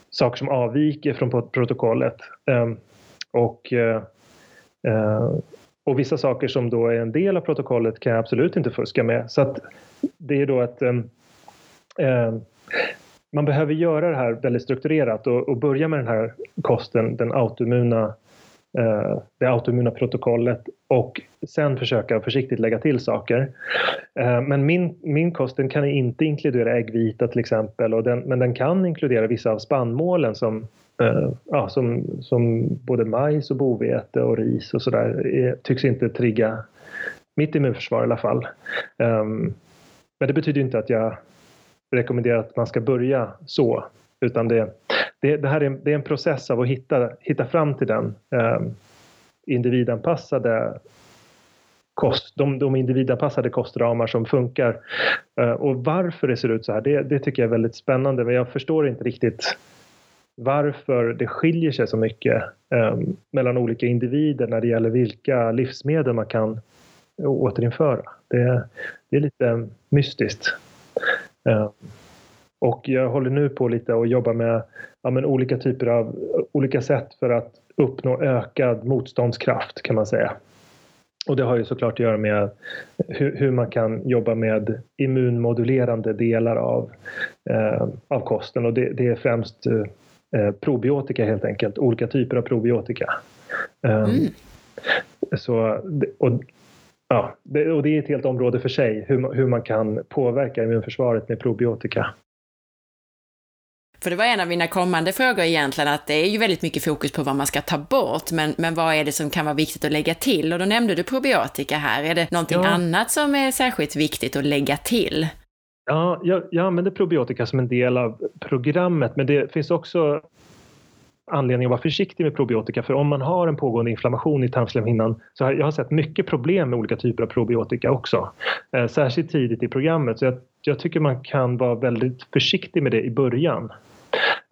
saker som avviker från protokollet. Ehm, och, eh, eh, och vissa saker som då är en del av protokollet kan jag absolut inte fuska med. Så att det är då att ehm, ehm, man behöver göra det här väldigt strukturerat och, och börja med den här kosten, den autoimmuna, eh, det autoimmuna protokollet och sen försöka försiktigt lägga till saker. Eh, men min, min kost den kan inte inkludera äggvita till exempel, och den, men den kan inkludera vissa av spannmålen som, eh, ja, som, som både majs och bovete och ris och sådär eh, tycks inte trigga mitt immunförsvar i alla fall. Um, men det betyder inte att jag rekommenderar att man ska börja så. Utan det, det, det här är, det är en process av att hitta, hitta fram till den eh, individanpassade kost, de, de individanpassade kostramar som funkar. Eh, och varför det ser ut så här, det, det tycker jag är väldigt spännande. Men jag förstår inte riktigt varför det skiljer sig så mycket eh, mellan olika individer när det gäller vilka livsmedel man kan återinföra. Det, det är lite mystiskt. Eh, och jag håller nu på lite och jobbar med ja, men olika typer av olika sätt för att uppnå ökad motståndskraft kan man säga. Och det har ju såklart att göra med hur, hur man kan jobba med immunmodulerande delar av, eh, av kosten och det, det är främst eh, probiotika helt enkelt, olika typer av probiotika. Mm. Så, och Ja, det, och det är ett helt område för sig, hur, hur man kan påverka immunförsvaret med probiotika. För det var en av mina kommande frågor egentligen, att det är ju väldigt mycket fokus på vad man ska ta bort, men, men vad är det som kan vara viktigt att lägga till? Och då nämnde du probiotika här, är det någonting ja. annat som är särskilt viktigt att lägga till? Ja, jag, jag använder probiotika som en del av programmet men det finns också anledning att vara försiktig med probiotika för om man har en pågående inflammation i tarmslemhinnan så har jag har sett mycket problem med olika typer av probiotika också. Eh, särskilt tidigt i programmet så jag, jag, tycker man kan vara väldigt försiktig med det i början.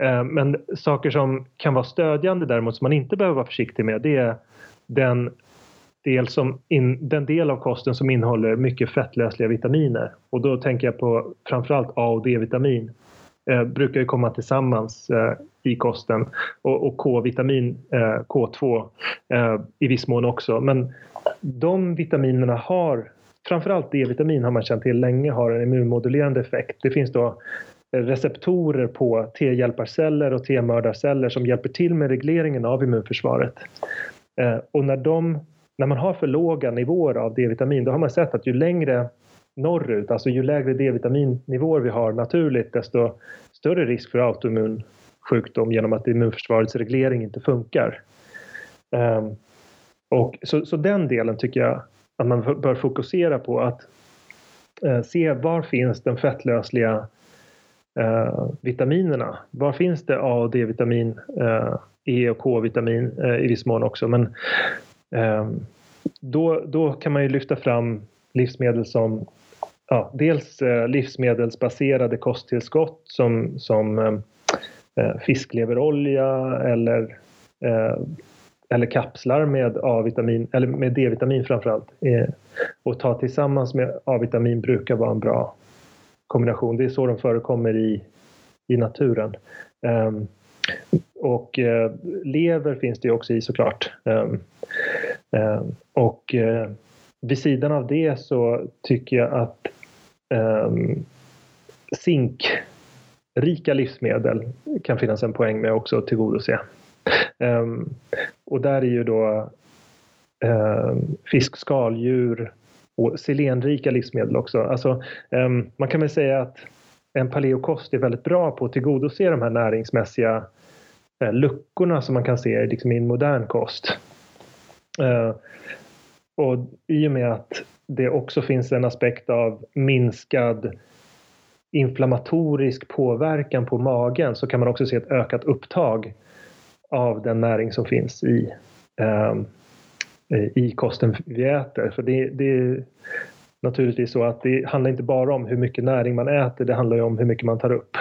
Eh, men saker som kan vara stödjande däremot som man inte behöver vara försiktig med det är den del, som in, den del av kosten som innehåller mycket fettlösliga vitaminer. Och då tänker jag på framförallt A och D-vitamin. Eh, brukar ju komma tillsammans eh, i kosten och, och K-vitamin, eh, K2 eh, i viss mån också. Men de vitaminerna har, framförallt D-vitamin har man känt till länge, har en immunmodulerande effekt. Det finns då receptorer på T-hjälparceller och T-mördarceller som hjälper till med regleringen av immunförsvaret. Eh, och när, de, när man har för låga nivåer av D-vitamin då har man sett att ju längre norrut, alltså ju lägre D-vitaminnivåer vi har naturligt desto större risk för autoimmun sjukdom genom att immunförsvarets reglering inte funkar. Um, och så, så den delen tycker jag att man bör fokusera på att uh, se var finns den fettlösliga uh, vitaminerna? Var finns det A och D-vitamin, uh, E och K-vitamin i viss mån också men um, då, då kan man ju lyfta fram livsmedel som ja, dels livsmedelsbaserade kosttillskott som, som ehm, Eh, fiskleverolja eller, eh, eller kapslar med A-vitamin, eller med D-vitamin framförallt. Eh, och ta tillsammans med A-vitamin brukar vara en bra kombination. Det är så de förekommer i, i naturen. Ehm, och eh, lever finns det också i såklart. Um, um, och eh, vid sidan av det så tycker jag att um, zink rika livsmedel kan finnas en poäng med också att tillgodose. Um, och där är ju då um, fisk, skaldjur och selenrika livsmedel också. Alltså, um, man kan väl säga att en paleokost är väldigt bra på att tillgodose de här näringsmässiga uh, luckorna som man kan se liksom, i en modern kost. Uh, och i och med att det också finns en aspekt av minskad inflammatorisk påverkan på magen så kan man också se ett ökat upptag av den näring som finns i, eh, i kosten vi äter. För det, det är naturligtvis så att det handlar inte bara om hur mycket näring man äter, det handlar ju om hur mycket man tar upp.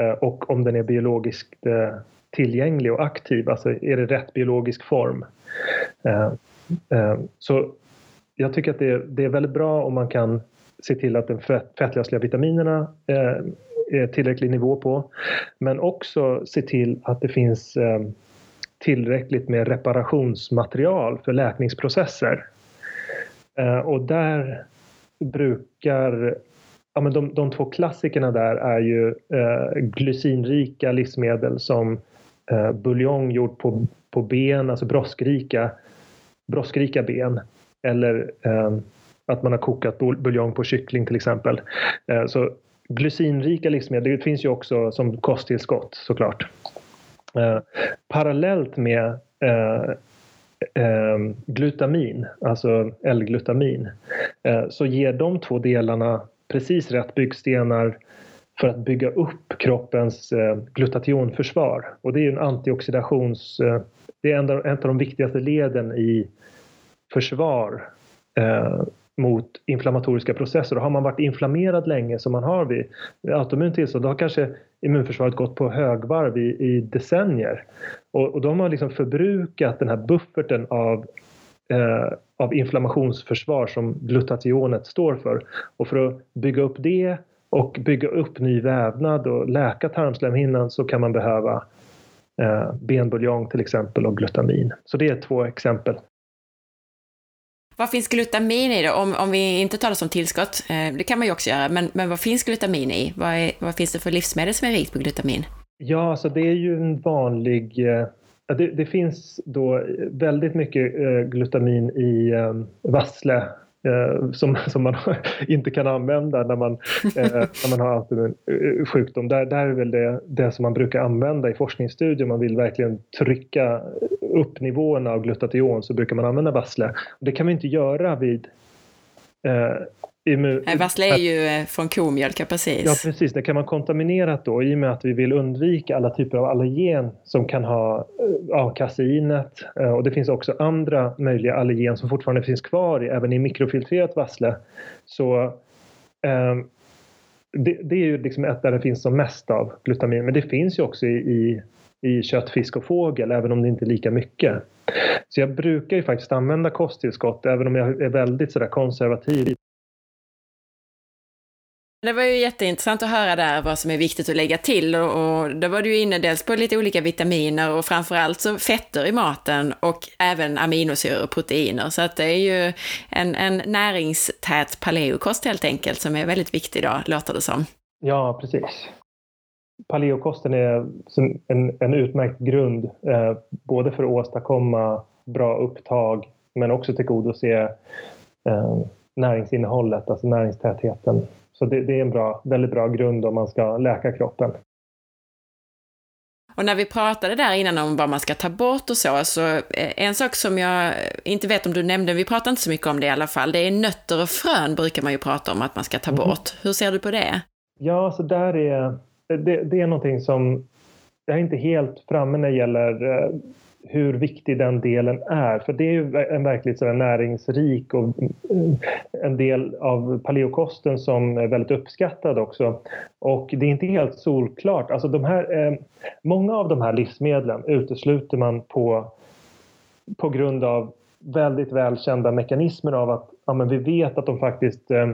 Eh, och om den är biologiskt eh, tillgänglig och aktiv, alltså är det rätt biologisk form. Eh, eh, så jag tycker att det, det är väldigt bra om man kan se till att de fettlösliga vitaminerna eh, är tillräcklig nivå på. Men också se till att det finns eh, tillräckligt med reparationsmaterial för läkningsprocesser. Eh, och där brukar Ja, men de, de två klassikerna där är ju eh, glycinrika livsmedel som eh, buljong gjord på, på ben, alltså broskrika, broskrika ben. Eller eh, att man har kokat buljong på kyckling till exempel. Eh, så glycinrika livsmedel det finns ju också som kosttillskott såklart. Eh, parallellt med eh, glutamin, alltså L-glutamin, så ger de två delarna precis rätt byggstenar för att bygga upp kroppens glutationförsvar. Och det är en antioxidations... Det är en av, de viktigaste leden i försvar mot inflammatoriska processer. Och har man varit inflammerad länge som man har vid autoimmun tillstånd då har kanske immunförsvaret gått på högvarv i, i decennier. Och, och de har liksom förbrukat den här bufferten av eh, av inflammationsförsvar som glutationet står för. Och för att bygga upp det och bygga upp ny vävnad och läka tarmslemhinnan så kan man behöva eh, benbuljong till exempel och glutamin. Så det är två exempel. Vad finns glutamin i då? Om, om vi inte talar om tillskott, eh, det kan man ju också göra, men, men vad finns glutamin i? Vad, är, vad finns det för livsmedel som är rikt på glutamin? Ja, alltså det är ju en vanlig eh, det, det, finns då väldigt mycket eh, glutamin i eh, vassle eh, som, som man inte kan använda när man, eh, när man har autoimmun eh, sjukdom. Där, där är väl det, det som man brukar använda i forskningsstudier. Man vill verkligen trycka upp nivåerna av glutation så brukar man använda vassle. Det kan man inte göra vid, eh, Immun... Vassle är ju eh, från komjölk, ja precis. Ja precis, det kan vara kontaminerat då i och med att vi vill undvika alla typer av allergen som kan ha eh, ja, kaseinet eh, och det finns också andra möjliga allergen som fortfarande finns kvar även i mikrofiltrerat vassle. Så eh, det, det, är ju liksom ett där det finns som mest av glutamin men det finns ju också i, i i kött, fisk och fågel, även om det inte är lika mycket. Så jag brukar ju faktiskt använda kosttillskott, även om jag är väldigt sådär konservativ. Det var ju jätteintressant att höra där vad som är viktigt att lägga till och, och då var du ju inne dels på lite olika vitaminer och framförallt så fetter i maten och även aminosyror och proteiner. Så att det är ju en, en näringstät paleokost helt enkelt som är väldigt viktig då, låter det som. Ja, precis paleokosten är en, en utmärkt grund eh, både för att åstadkomma bra upptag men också tillgodose eh, näringsinnehållet, alltså näringstätheten. Så det, det, är en bra, väldigt bra grund om man ska läka kroppen. Och när vi pratade där innan om vad man ska ta bort och så, så eh, en sak som jag inte vet om du nämnde, vi pratar inte så mycket om det i alla fall, det är nötter och frön brukar man ju prata om att man ska ta mm. bort. Hur ser du på det? Ja, så där är det, det är någonting som jag är inte helt framme när det gäller eh, hur viktig den delen är. För det är ju en verkligt sådär näringsrik och eh, en del av paleokosten som är väldigt uppskattad också. Och det är inte helt solklart. Alltså de här, eh, många av de här livsmedlen utesluter man på, på grund av väldigt välkända mekanismer av att ja, men vi vet att de faktiskt eh,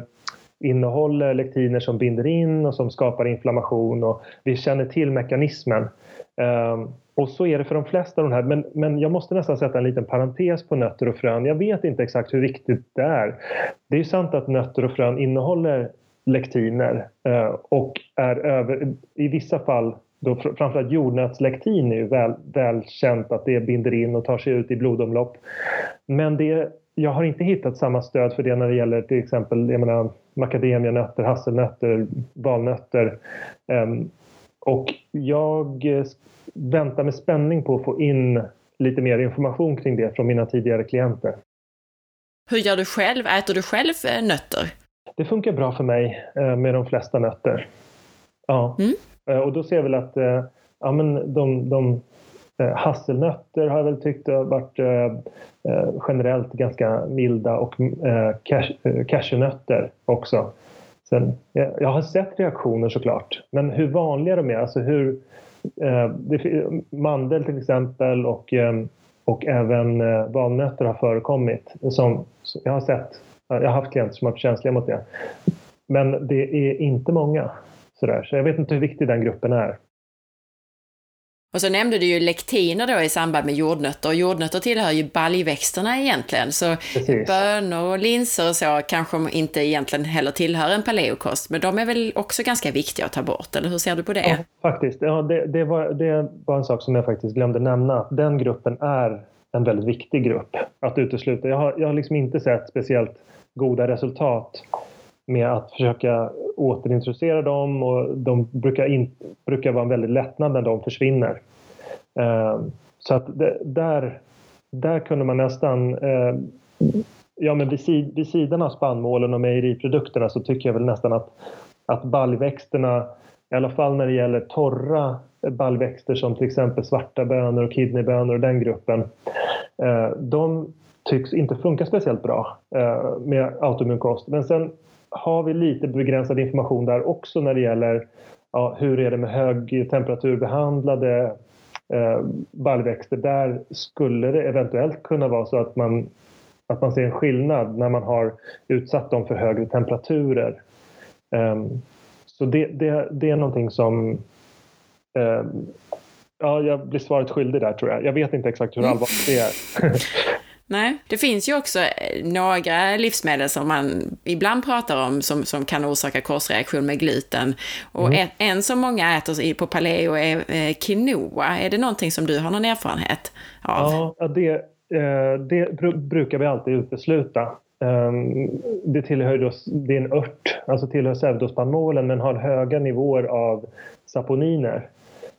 innehåller lektiner som binder in och som skapar inflammation och vi känner till mekanismen. Um, och så är det för de flesta av de här, men, men jag måste nästan sätta en liten parentes på nötter och frön. Jag vet inte exakt hur viktigt det är. Det är ju sant att nötter och frön innehåller lektiner uh, och är över, i vissa fall då framförallt jordnötslektin är ju väl, välkänt att det binder in och tar sig ut i blodomlopp. Men det jag har inte hittat samma stöd för det när det gäller till exempel jag menar, macadamianötter, hasselnötter, valnötter. Um, och jag väntar med spänning på att få in lite mer information kring det från mina tidigare klienter. Hur gör du själv? Äter du själv eh, nötter? Det funkar bra för mig eh, med de flesta nötter. Ja. Mm. Eh, och då ser jag väl att ja, men de, de Eh, hasselnötter har jag väl tyckt har varit eh, eh, generellt ganska milda och cashewnötter också. Sen, eh, jag har sett reaktioner såklart, men hur vanliga de är, alltså hur eh, mandel till exempel och, eh, och även valnötter har förekommit. Som, jag har sett, jag har haft klienter som har varit känsliga mot det. Men det är inte många. Sådär. Så jag vet inte hur viktig den gruppen är. Och så nämnde du ju lektiner då i samband med jordnötter. Och jordnötter tillhör ju baljväxterna egentligen. Så Precis. bönor och linser och så kanske inte egentligen heller tillhör en paleokost. Men de är väl också ganska viktiga att ta bort, eller hur ser du på det? Ja, faktiskt. Ja, det, det, var, det var en sak som jag faktiskt glömde nämna. Den gruppen är en väldigt viktig grupp att utesluta. Jag har, jag har liksom inte sett speciellt goda resultat med att försöka återintroducera dem och de brukar, in, brukar vara en väldig lättnad när de försvinner. Eh, så att det, där, där kunde man nästan eh, Ja, men vid, sid, vid sidan av spannmålen och mejeriprodukterna så tycker jag väl nästan att, att baljväxterna, i alla fall när det gäller torra baljväxter som till exempel svarta bönor och kidneybönor och den gruppen, eh, de tycks inte funka speciellt bra eh, med autoimmunkost. Men sen har vi lite begränsad information där också när det gäller ja, hur är det med högtemperaturbehandlade eh, baljväxter. Där skulle det eventuellt kunna vara så att man, att man ser en skillnad när man har utsatt dem för högre temperaturer. Um, så det, det, det är någonting som um, Ja, jag blir svaret skyldig där tror jag. Jag vet inte exakt hur mm. allvarligt det är. Nej, det finns ju också eh, några livsmedel som man ibland pratar om som, som kan orsaka korsreaktion med gluten. Och mm. en, en, som många äter på paleo är eh, quinoa. Är det någonting som du har någon erfarenhet av? Ja, det, eh, det brukar vi alltid utesluta. Ehm, det tillhör då, det är en ört, alltså tillhör pseudospannmålen men har höga nivåer av saponiner.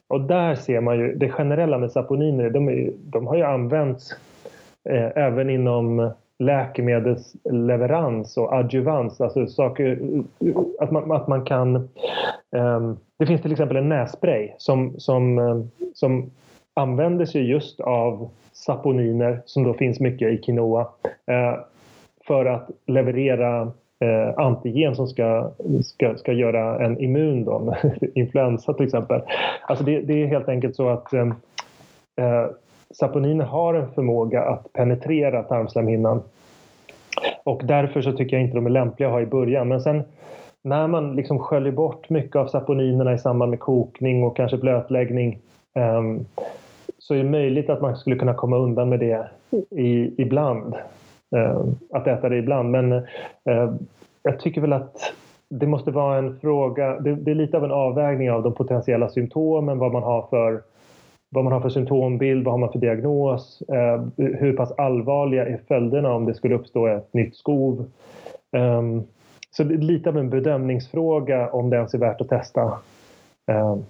Och där ser man ju, det generella med saponiner, de, är, de har ju använts Eh, Eh, även inom läkemedelsleverans och adjuvans, alltså saker, att man, att man kan... Um, det finns till exempel en nässpray som, som, um, som använder sig just av saponiner som då finns mycket i quinoa uh, för att leverera uh, antigen som ska, ska, ska göra en immun, då, influensa till exempel. Alltså det, det är helt enkelt så att um, uh, saponiner har en förmåga att penetrera tarmslemhinnan. Och därför så tycker jag inte de är lämpliga att ha i början. Men sen när man liksom sköljer bort mycket av saponinerna i samband med kokning och kanske blötläggning um, så är det möjligt att man skulle kunna komma undan med det i, ibland. Um, att äta det ibland. Men uh, jag tycker väl att det måste vara en fråga, det, det, är lite av en avvägning av de potentiella symptomen, vad man har för vad man har för symptombild, vad har man för diagnos, eh, hur pass allvarliga är följderna om det skulle uppstå ett nytt skov. Um, så det är lite av en bedömningsfråga om det ens är värt att testa. Um,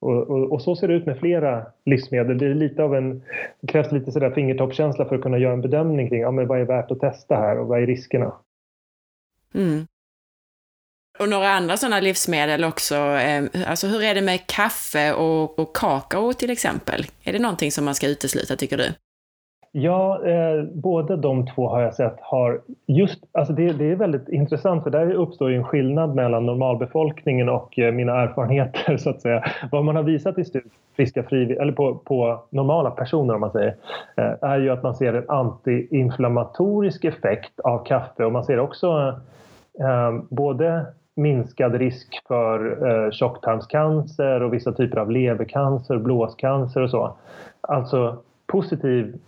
och, och, och, så ser det ut med flera livsmedel. Det, är lite av en, det krävs lite sådär fingertoppskänsla för att kunna göra en bedömning kring ja, men vad är värt att testa här och vad är riskerna. Mm. Och några andra sådana livsmedel också. Ehm, alltså hur är det med kaffe och, och kakao till exempel? Är det någonting som man ska utesluta tycker du? Ja, eh, båda de två har jag sett har just, alltså det, det, är väldigt intressant för där uppstår ju en skillnad mellan normalbefolkningen och eh, mina erfarenheter så att säga. Vad man har visat i studier, friska frivilliga, eller på, på, normala personer om man säger, eh, är ju att man ser en antiinflammatorisk effekt av kaffe och man ser också eh, både minskad risk för eh, tjocktarmscancer och vissa typer av levercancer, blåscancer och så. Alltså positiv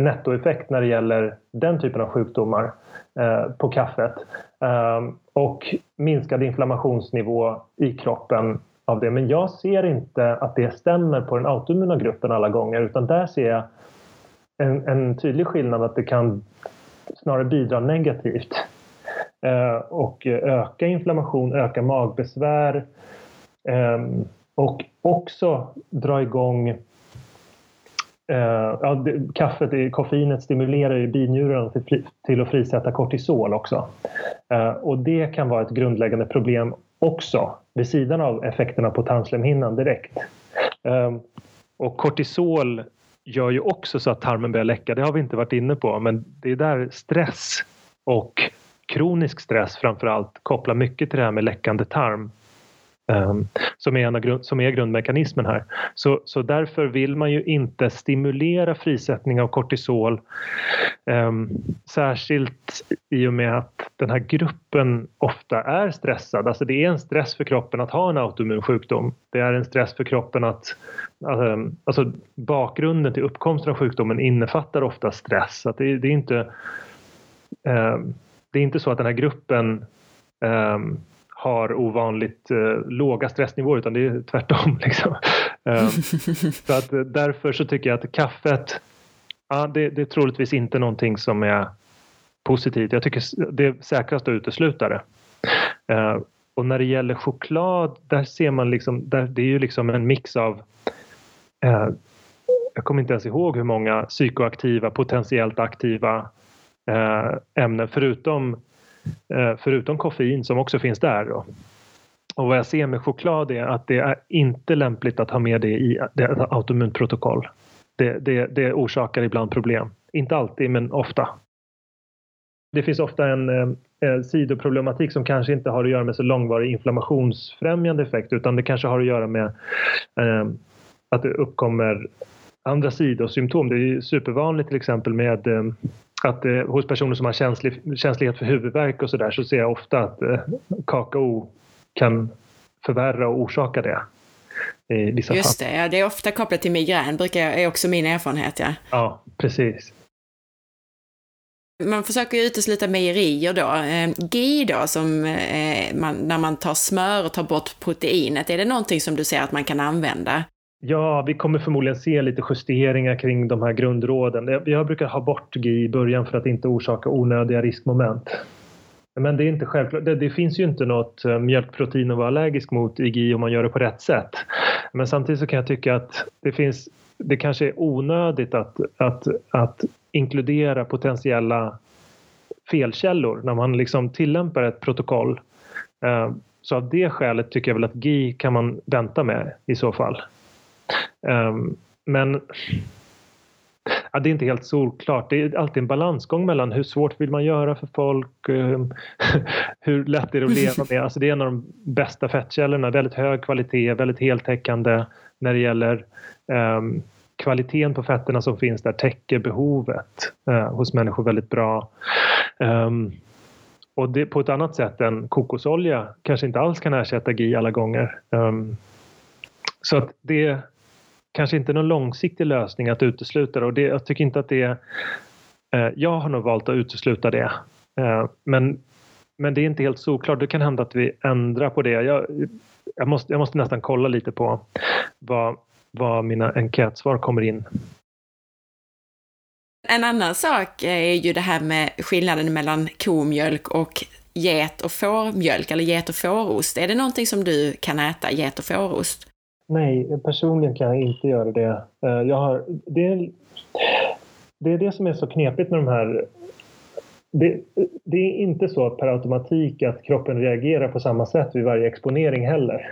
nettoeffekt när det gäller den typen av sjukdomar eh, på kaffet. Eh, och minskad inflammationsnivå i kroppen av det. Men jag ser inte att det stämmer på den autoimmuna gruppen alla gånger utan där ser jag en, en tydlig skillnad att det kan snarare bidra negativt Eh, och öka inflammation, öka magbesvär eh, och också dra igång eh, ja, det, kaffet, koffeinet stimulerar ju binjurarna till, till att frisätta kortisol också. Och det kan vara ett grundläggande problem också vid sidan av effekterna på tarmslemhinnan direkt. Och kortisol gör ju också så att tarmen börjar läcka. Det har vi inte varit inne på, men det är där stress och kronisk stress framför allt kopplar mycket till det här med läckande tarm. Um, som, är en av som är grundmekanismen här. Så, så därför vill man ju inte stimulera frisättning av kortisol. Um, särskilt i och med att den här gruppen ofta är stressad. Alltså det är en stress för kroppen att ha en autoimmun sjukdom. Det är en stress för kroppen att... Um, alltså bakgrunden till uppkomsten av sjukdomen innefattar ofta stress. Så det, det, är inte det är inte så att den här gruppen um, har ovanligt uh, låga stressnivåer utan det är tvärtom. Liksom. Um, så att, eh, därför så tycker jag att kaffet, ja, det, det är troligtvis inte någonting som är positivt. Jag tycker det är säkrast att utesluta det. Uh, och när det gäller choklad, där ser man liksom, där, det är ju liksom en mix av uh, jag kommer inte ens ihåg hur många psykoaktiva, potentiellt aktiva Eh, ämnen förutom, eh, förutom koffein som också finns där. Då. Och vad jag ser med choklad är att det är inte lämpligt att ha med det i ett autoimmunt protokoll. Det, det, det orsakar ibland problem. Inte alltid, men ofta. Det finns ofta en eh, sidoproblematik som kanske inte har att göra med så långvarig inflammationsfrämjande effekt utan det kanske har att göra med eh, att det uppkommer andra sidosymptom. Det är supervanligt till exempel med eh, att eh, hos personer som har känslig, känslighet för huvudvärk och sådär så ser jag ofta att eh, kakao kan förvärra och orsaka det. I vissa Just fall. det, ja, det är ofta kopplat till migrän, brukar jag, är också min erfarenhet. Ja, ja precis. Man försöker ju utesluta mejerier då. Eh, GI då, som eh, man, när man tar smör och tar bort proteinet, är det någonting som du ser att man kan använda? Ja, vi kommer förmodligen se lite justeringar kring de här grundråden. Jag brukar ha bort GI i början för att inte orsaka onödiga riskmoment. Men det är inte självklart. Det, det, finns ju inte något ehm, mjölkprotein att vara allergisk mot i GI om man gör det på rätt sätt. Men samtidigt så kan jag tycka att det finns det kanske är onödigt att, att, att inkludera potentiella felkällor när man liksom tillämpar ett protokoll. Ehm, så av det skälet tycker jag väl att GI kan man vänta med i så fall. Ehm, men ja, det är inte helt solklart. Det är alltid en balansgång mellan hur svårt vill man göra för folk, ehm, hur lätt är det att leva med. Alltså det är en av de bästa fettkällorna, väldigt hög kvalitet, väldigt heltäckande när det gäller um, kvaliteten på fetterna som finns där täcker behovet uh, hos människor väldigt bra. Um, och det på ett annat sätt än kokosolja kanske inte alls kan ersätta GI alla gånger. Um, så att det kanske inte någon långsiktig lösning att utesluta det och det, jag tycker inte att det är... Eh, jag har nog valt att utesluta det. Eh, men, men det är inte helt såklart. Det kan hända att vi ändrar på det. Jag, jag, måste, jag måste nästan kolla lite på vad, vad mina enkätsvar kommer in. En annan sak är ju det här med skillnaden mellan komjölk och get och fårmjölk, eller get och fårost. Är det någonting som du kan äta, get och fårost? Nej, personligen kan jag inte göra det. Eh, jag har, det, är, det är det som är så knepigt med de här det, det, är inte så per automatik att kroppen reagerar på samma sätt vid varje exponering heller.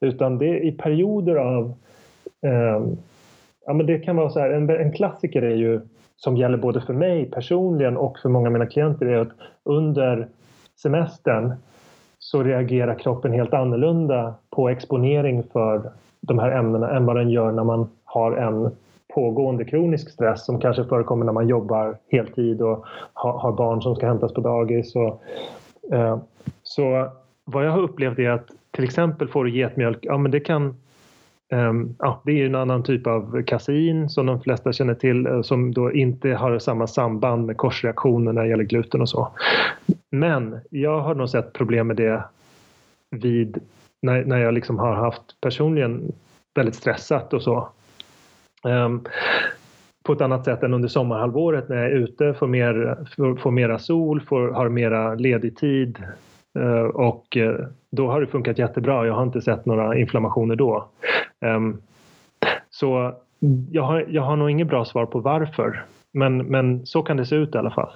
Utan det är i perioder av... Eh, ja, men det kan vara så här, en, en klassiker är ju, som gäller både för mig personligen och för många av mina klienter, är att under semestern så reagerar kroppen helt annorlunda på exponering för de här ämnena än vad den gör när man har en pågående kronisk stress som kanske förekommer när man jobbar heltid och har barn som ska hämtas på dagis. Och, eh, så vad jag har upplevt är att till exempel får du getmjölk, ja men det kan ehm, ja, det är en annan typ av kasein som de flesta känner till eh, som då inte har samma samband med korsreaktioner när det gäller gluten och så. Men jag har nog sett problem med det vid när, när jag liksom har haft personligen väldigt stressat och så. Um, på ett annat sätt än under sommarhalvåret när jag är ute, får, mer, får, får mera sol, får, har mera ledig tid uh, och uh, då har det funkat jättebra. Jag har inte sett några inflammationer då. Um, så jag har, jag har nog inget bra svar på varför. Men, men så kan det se ut i alla fall.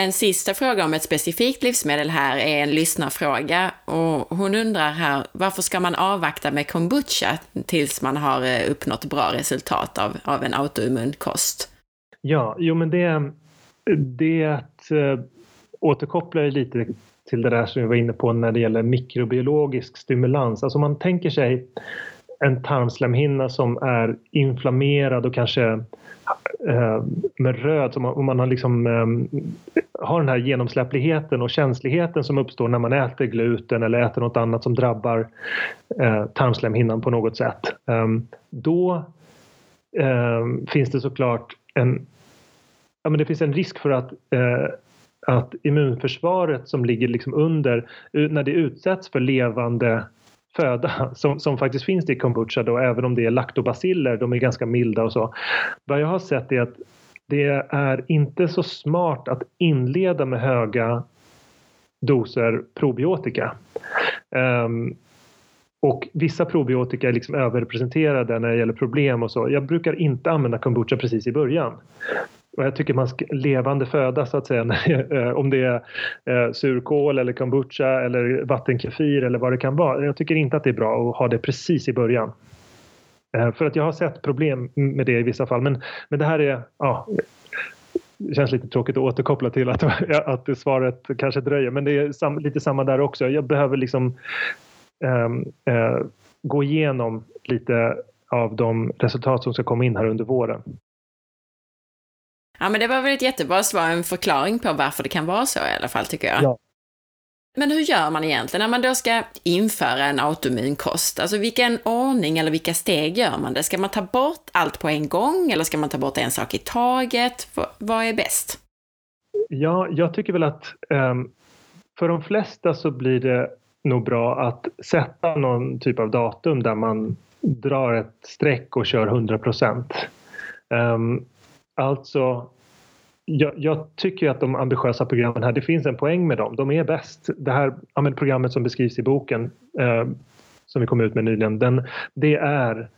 En sista fråga om ett specifikt livsmedel här är en lyssnarfråga och hon undrar här varför ska man avvakta med kombucha tills man har eh, uppnått bra resultat av, av en autoimmun kost? Ja, jo men det, det äh, eh, återkopplar lite till det där som vi var inne på när det gäller mikrobiologisk stimulans. Alltså man tänker sig en tarmslemhinna som är inflammerad och kanske eh, med röd, som om man har, liksom, eh, har den här genomsläppligheten och känsligheten som uppstår när man äter gluten eller äter något annat som drabbar eh, tarmslemhinnan på något sätt. Ehm, då eh, finns det såklart en, ja, men det finns en risk för att eh, att immunförsvaret som ligger liksom under, när det utsätts för levande föda som, som faktiskt finns i kombucha då, även om det är laktobaciller, de är ganska milda och så. Vad jag har sett är att det är inte så smart att inleda med höga doser probiotika. Um, och vissa probiotika är liksom överrepresenterade när det gäller problem och så. Jag brukar inte använda kombucha precis i början. Och jag tycker man ska levande föda så att säga, eh, om det är eh, surkål eller kombucha eller vattenkefir eller vad det kan vara. Jag tycker inte att det är bra att ha det precis i början. Eh, för att jag har sett problem med det i vissa fall. Men, men det här är, ja, det känns lite tråkigt att återkoppla till att, att svaret kanske dröjer. Men det är sam, lite samma där också. Jag behöver liksom um, uh, gå igenom lite av de resultat som ska komma in här under våren. Ja, men det var väl ett jättebra svar, en förklaring på varför det kan vara så i alla fall, tycker jag. Ja. Men hur gör man egentligen när man då ska införa en autoimmunkost? Alltså vilken ordning eller vilka steg gör man det? Ska man ta bort allt på en gång eller ska man ta bort en sak i taget? Vad är bäst? Ja, jag tycker väl att um, för de flesta så blir det nog bra att sätta någon typ av datum där man drar ett streck och kör 100 procent. Um, Alltså, jag, jag, tycker att de ambitiösa programmen här, det finns en poäng med dem. De är bäst. Det här ja, programmet som beskrivs i boken eh, som vi kom ut med nyligen, den, det är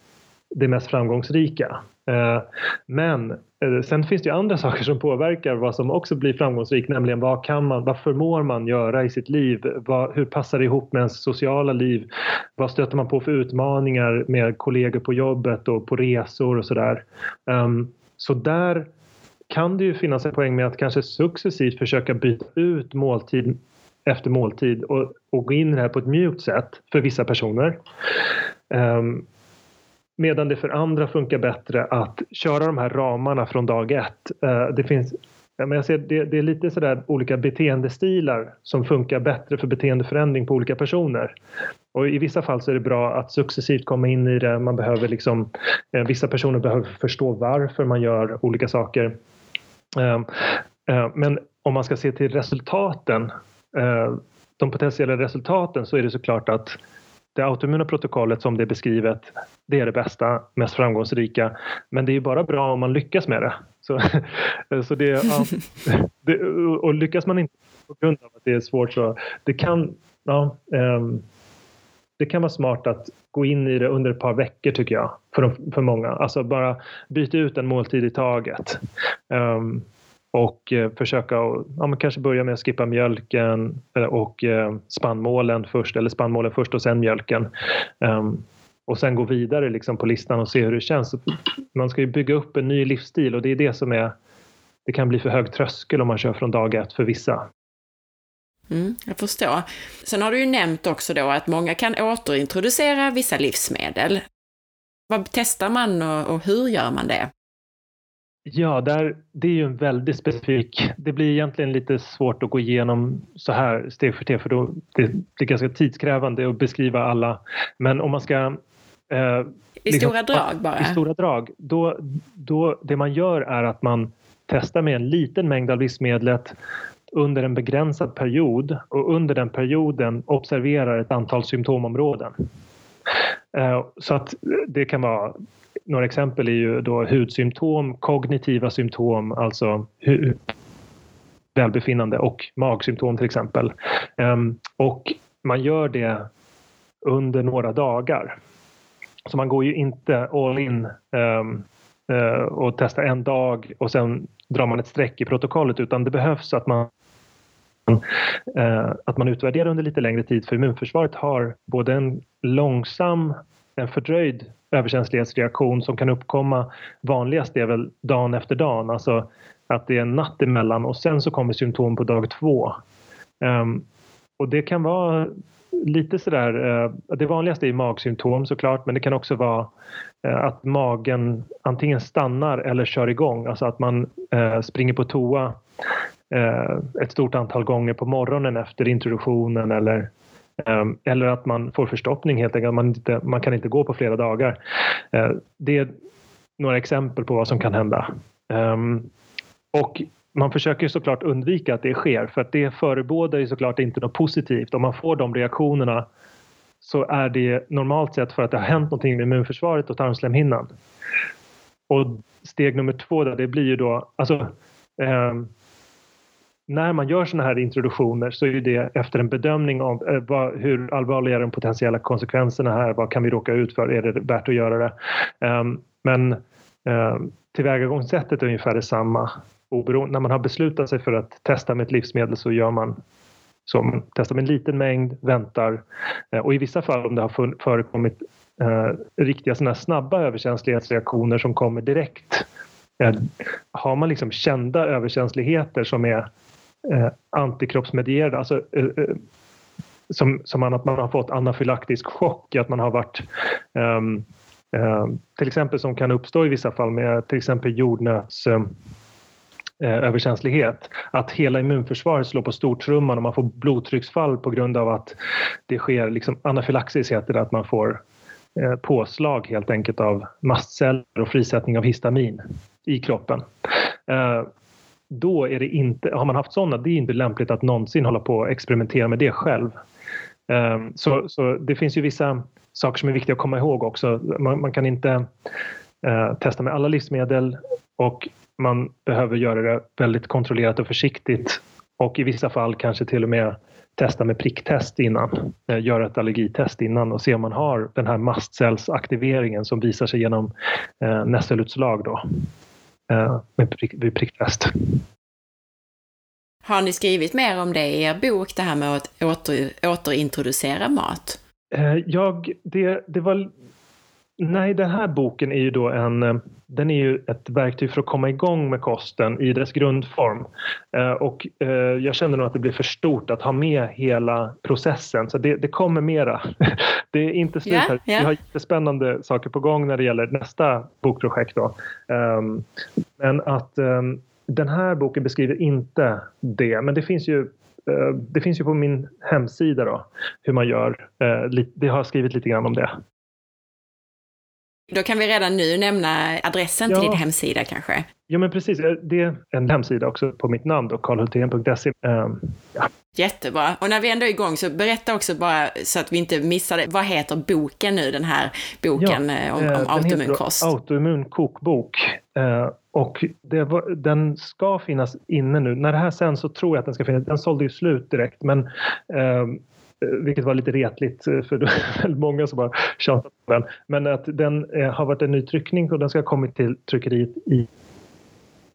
det mest framgångsrika. Eh, men eh, sen finns det ju andra saker som påverkar vad som också blir framgångsrikt, nämligen vad kan man, vad förmår man göra i sitt liv? Vad, hur passar det ihop med ens sociala liv? Vad stöter man på för utmaningar med kollegor på jobbet och på resor och sådär? Um, så där kan det ju finnas en poäng med att kanske successivt försöka byta ut måltid efter måltid och, och gå in i det här på ett mjukt sätt för vissa personer. Um, medan det för andra funkar bättre att köra de här ramarna från dag ett. Uh, det finns men jag ser, det, det är lite sådär olika beteendestilar som funkar bättre för beteendeförändring på olika personer. Och I vissa fall så är det bra att successivt komma in i det. Man behöver liksom, eh, vissa personer behöver förstå varför man gör olika saker. Eh, eh, men om man ska se till resultaten, eh, de potentiella resultaten, så är det såklart att det autoimmuna protokollet som det är beskrivet, det är det bästa, mest framgångsrika. Men det är bara bra om man lyckas med det. Så, så det, ja, det, och lyckas man inte på grund av att det är svårt så det kan, ja, um, det kan vara smart att gå in i det under ett par veckor tycker jag, för, för många. Alltså bara byta ut en måltid i taget. Um, och eh, försöka ja, kanske börja med att skippa mjölken eh, och eh, spannmålen först, eller spannmålen först och sen mjölken. Um, och sen gå vidare liksom på listan och se hur det känns. Man ska ju bygga upp en ny livsstil och det är det som är det kan bli för hög tröskel om man kör från dag ett för vissa. Mm, jag förstår. Sen har du ju nämnt också då att många kan återintroducera vissa livsmedel. Vad testar man och, och hur gör man det? Ja, där, det är ju en väldigt specifik... Det blir egentligen lite svårt att gå igenom så här steg för steg för då det blir ganska tidskrävande att beskriva alla. Men om man ska... Eh, I liksom, stora drag bara? I stora drag. Då, då, det man gör är att man testar med en liten mängd av livsmedlet under en begränsad period och under den perioden observerar ett antal symptomområden. Eh, så att det kan vara några exempel är ju då hudsymptom, kognitiva symptom, alltså välbefinnande och magsymptom till exempel. Ehm, och man gör det under några dagar. Så man går ju inte all in ehm, eh, och testar en dag och sen drar man ett streck i protokollet utan det behövs att man Eh, att man utvärderar under lite längre tid för immunförsvaret har både en långsam, en fördröjd överkänslighetsreaktion som kan uppkomma vanligast är väl dagen efter dagen, alltså att det är en natt emellan och sen så kommer symptom på dag två. Ehm, och det kan vara lite sådär, eh, det vanligaste är magsymptom såklart, men det kan också vara eh, att magen antingen stannar eller kör igång, alltså att man springer på toa Eh, ett stort antal gånger på morgonen efter introduktionen eller eh, eller att man får förstoppning helt enkelt, man, inte, man kan inte gå på flera dagar. Eh, det är några exempel på vad som kan hända. Ehm, och man försöker såklart undvika att det sker för att det förebådar ju såklart inte något positivt. Om man får de reaktionerna så är det normalt sett för att det har hänt någonting med immunförsvaret och tarmslemhinnan. Och steg nummer två där, det blir ju då, alltså ehm, när man gör sådana här introduktioner så är det efter en bedömning av eh, vad, hur allvarliga är de potentiella konsekvenserna här, vad kan vi råka ut för, är det värt att göra det? Um, men um, tillvägagångssättet är ungefär detsamma. Oberoende, när man har beslutat sig för att testa med ett livsmedel så gör man så man testar med en liten mängd, väntar eh, och i vissa fall om det har förekommit uh, riktiga såna snabba överkänslighetsreaktioner som kommer direkt har man liksom kända överkänsligheter som är Eh, antikroppsmedierade, alltså eh, eh som, som att man har fått anafylaktisk chock, att man har varit um, um, till exempel som kan uppstå i vissa fall med till exempel jordnöts um, överkänslighet. Att hela immunförsvaret slår på stortrumman och man får blodtrycksfall på grund av att det sker, liksom, anafylaxis heter det, att man får eh, påslag helt enkelt av mastceller och frisättning av histamin i kroppen. Eh, då är det inte, har man haft sådana, det är inte lämpligt att någonsin hålla på och experimentera med det själv. Ehm, så, så det finns ju vissa saker som är viktiga att komma ihåg också. Man, man kan inte uh, testa med alla livsmedel och man behöver göra det väldigt kontrollerat och försiktigt och i vissa fall kanske till och med testa med pricktest innan, eh, göra ett allergitest innan och se om man har den här mastcellsaktiveringen som visar sig genom eh, nässelutslag då, eh, med prick, vid pricktest. Har ni skrivit mer om det i er bok, det här med att åter, återintroducera mat? Eh, jag, det, det var Nej, den här boken är ju då en, eh, den är ju ett verktyg för att komma igång med kosten i dess grundform. Eh, och eh, jag känner nog att det blir för stort att ha med hela processen, så det, det kommer mera. Det är inte slut här. Yeah, yeah. Vi har jättespännande saker på gång när det gäller nästa bokprojekt. Då. Ehm, men att ehm, den här boken beskriver inte det, men det finns ju det finns ju på min hemsida då, hur man gör. Det har jag skrivit lite grann om det. Då kan vi redan nu nämna adressen ja. till din hemsida kanske. Ja, men precis. Det är en hemsida också på mitt namn, karlhultén.se. Um, ehm, ja. Jättebra. Och när vi ändå är igång så berätta också bara så att vi inte missar det. Vad heter boken nu, den här boken ja, eh, om, om eh, autoimmun kost? Autoimmun kokbok. Uh, och var, den ska finnas inne nu. När det här sen så tror jag att den ska finnas. Den sålde ju slut direkt, men uh, Eh, Eh, vilket var lite retligt eh, för det var många som har tjatat på den. Men att den eh, har varit en ny tryckning och den ska ha kommit till tryckeriet i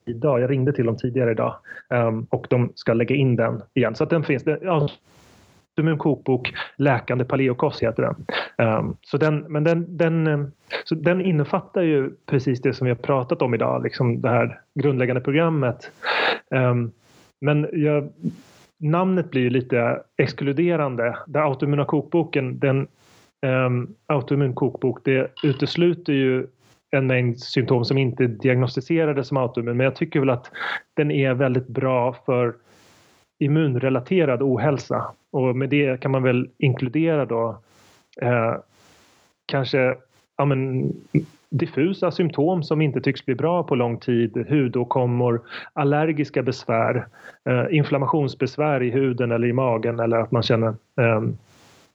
idag. Jag ringde till dem tidigare idag ehm, och de ska lägga in den igen. Så att den finns. Den, ja, en kokbok, Läkande paleokost heter den. Um, så den, men den, den, så den innefattar ju precis det som vi har pratat om idag, liksom det här grundläggande programmet. Um, men jag namnet blir lite exkluderande. Den autoimmuna kokboken, den ehm, um, autoimmun kokbok, det utesluter ju en mängd symptom som inte är diagnostiserade som autoimmun. Men jag tycker väl att den är väldigt bra för immunrelaterad ohälsa. Och med det kan man väl inkludera då eh, kanske ja, men, diffusa symptom som inte tycks bli bra på lång tid, hudåkommor, allergiska besvär, eh, inflammationsbesvär i huden eller i magen eller att man känner eh,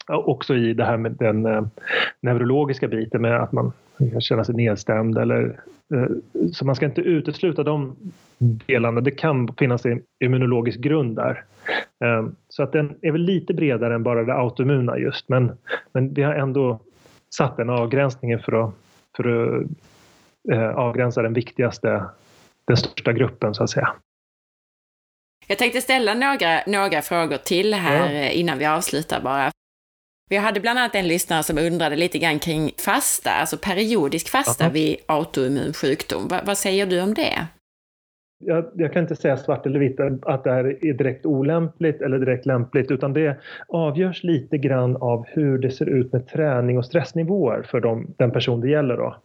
också i det här med den eh, neurologiska biten med att man kan känna sig nedstämd eller eh, så man ska inte utesluta de delarna. Det kan finnas en immunologisk grund där. Eh, så att den är väl lite bredare än bara det autoimmuna just men, men vi har ändå satt den avgränsningen för att för att eh, avgränsa den viktigaste, den största gruppen så att säga. Jag tänkte ställa några, några frågor till här ja. innan vi avslutar bara. Vi hade bland annat en lyssnare som undrade lite grann kring fasta, alltså periodisk fasta Aha. vid autoimmun sjukdom. Va, vad säger du om det? Jag, jag, kan inte säga svart eller vitt att det här är direkt olämpligt eller direkt lämpligt utan det avgörs lite grann av hur det ser ut med träning och stressnivåer för de, den person det gäller. Då.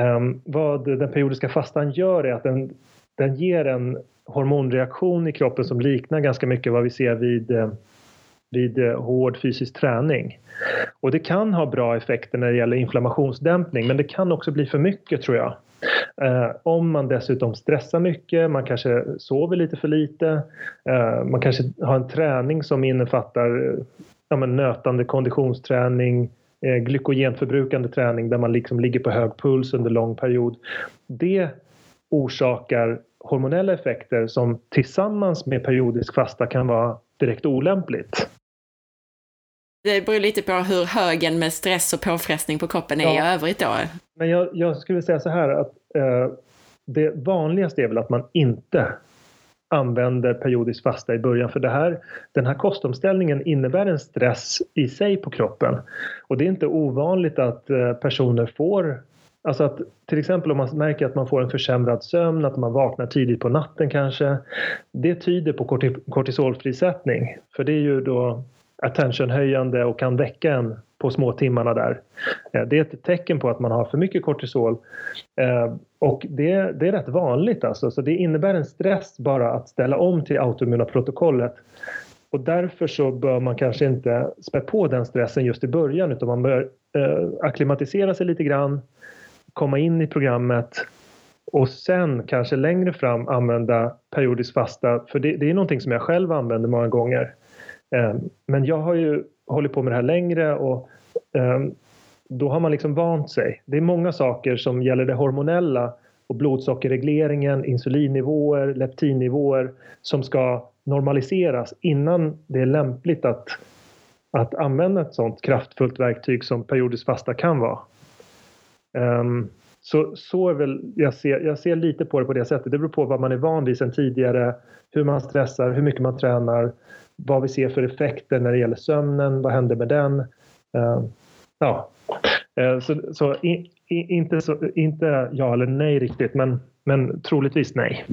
Um, vad den periodiska fastan gör är att den, den ger en hormonreaktion i kroppen som liknar ganska mycket vad vi ser vid eh, vid eh, hård fysisk träning. Och det kan ha bra effekter när det gäller inflammationsdämpning men det kan också bli för mycket tror jag. Eh, om man dessutom stressar mycket, man kanske sover lite för lite, eh, man kanske har en träning som innefattar ja, men nötande konditionsträning, eh, glykogenförbrukande träning där man liksom ligger på hög puls under lång period. Det orsakar hormonella effekter som tillsammans med periodisk fasta kan vara direkt olämpligt. Det beror lite på hur högen med stress och påfrestning på kroppen är ja. i övrigt då. Men jag, jag skulle säga så här att eh, det vanligaste är väl att man inte använder periodisk fasta i början för det här, den här kostomställningen innebär en stress i sig på kroppen. Och det är inte ovanligt att eh, personer får Alltså att till exempel om man märker att man får en försämrad sömn, att man vaknar tidigt på natten kanske. Det tyder på kortisolfrisättning. För det är ju då attentionhöjande och kan väcka en på små timmarna där. Eh, det är ett tecken på att man har för mycket kortisol. Eh, och det, det är rätt vanligt alltså, så det innebär en stress bara att ställa om till autoimmuna protokollet. Och därför så bör man kanske inte spä på den stressen just i början utan man bör eh, akklimatisera sig lite grann, komma in i programmet och sen kanske längre fram använda periodisk fasta. För det, det är någonting som jag själv använder många gånger. Ehm, men jag har ju hållit på med det här längre och ehm, då har man liksom vant sig. Det är många saker som gäller det hormonella och blodsockerregleringen, insulinnivåer, leptinnivåer som ska normaliseras innan det är lämpligt att, att använda ett sådant kraftfullt verktyg som periodisk fasta kan vara. Um, så, så är väl, jag ser, jag ser lite på det på det sättet. Det beror på vad man är van vid sedan tidigare, hur man stressar, hur mycket man tränar, vad vi ser för effekter när det gäller sömnen, vad händer med den? Uh, ja, uh, så, så, i, i, inte så inte ja eller nej riktigt, men, men troligtvis nej.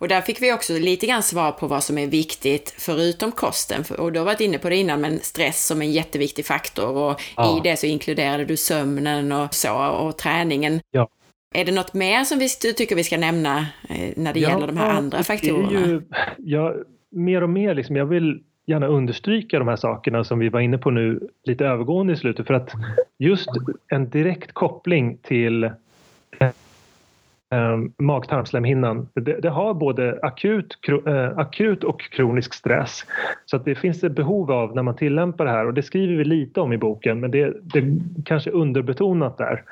Och där fick vi också lite grann svar på vad som är viktigt förutom kosten. Och du har varit inne på det innan, men stress som en jätteviktig faktor och ja. i det så inkluderade du sömnen och så och träningen. Ja. Är det något mer som vi, du tycker vi ska nämna eh, när det ja, gäller de här andra faktorerna? Ju, ja, mer och mer liksom, jag vill gärna understryka de här sakerna som vi var inne på nu lite övergående i slutet för att just en direkt koppling till eh, mag-tarmslemhinnan. Det, det, har både akut, kro, eh, akut och kronisk stress. Så att det finns ett behov av när man tillämpar det här och det skriver vi lite om i boken men det, det kanske underbetonat där.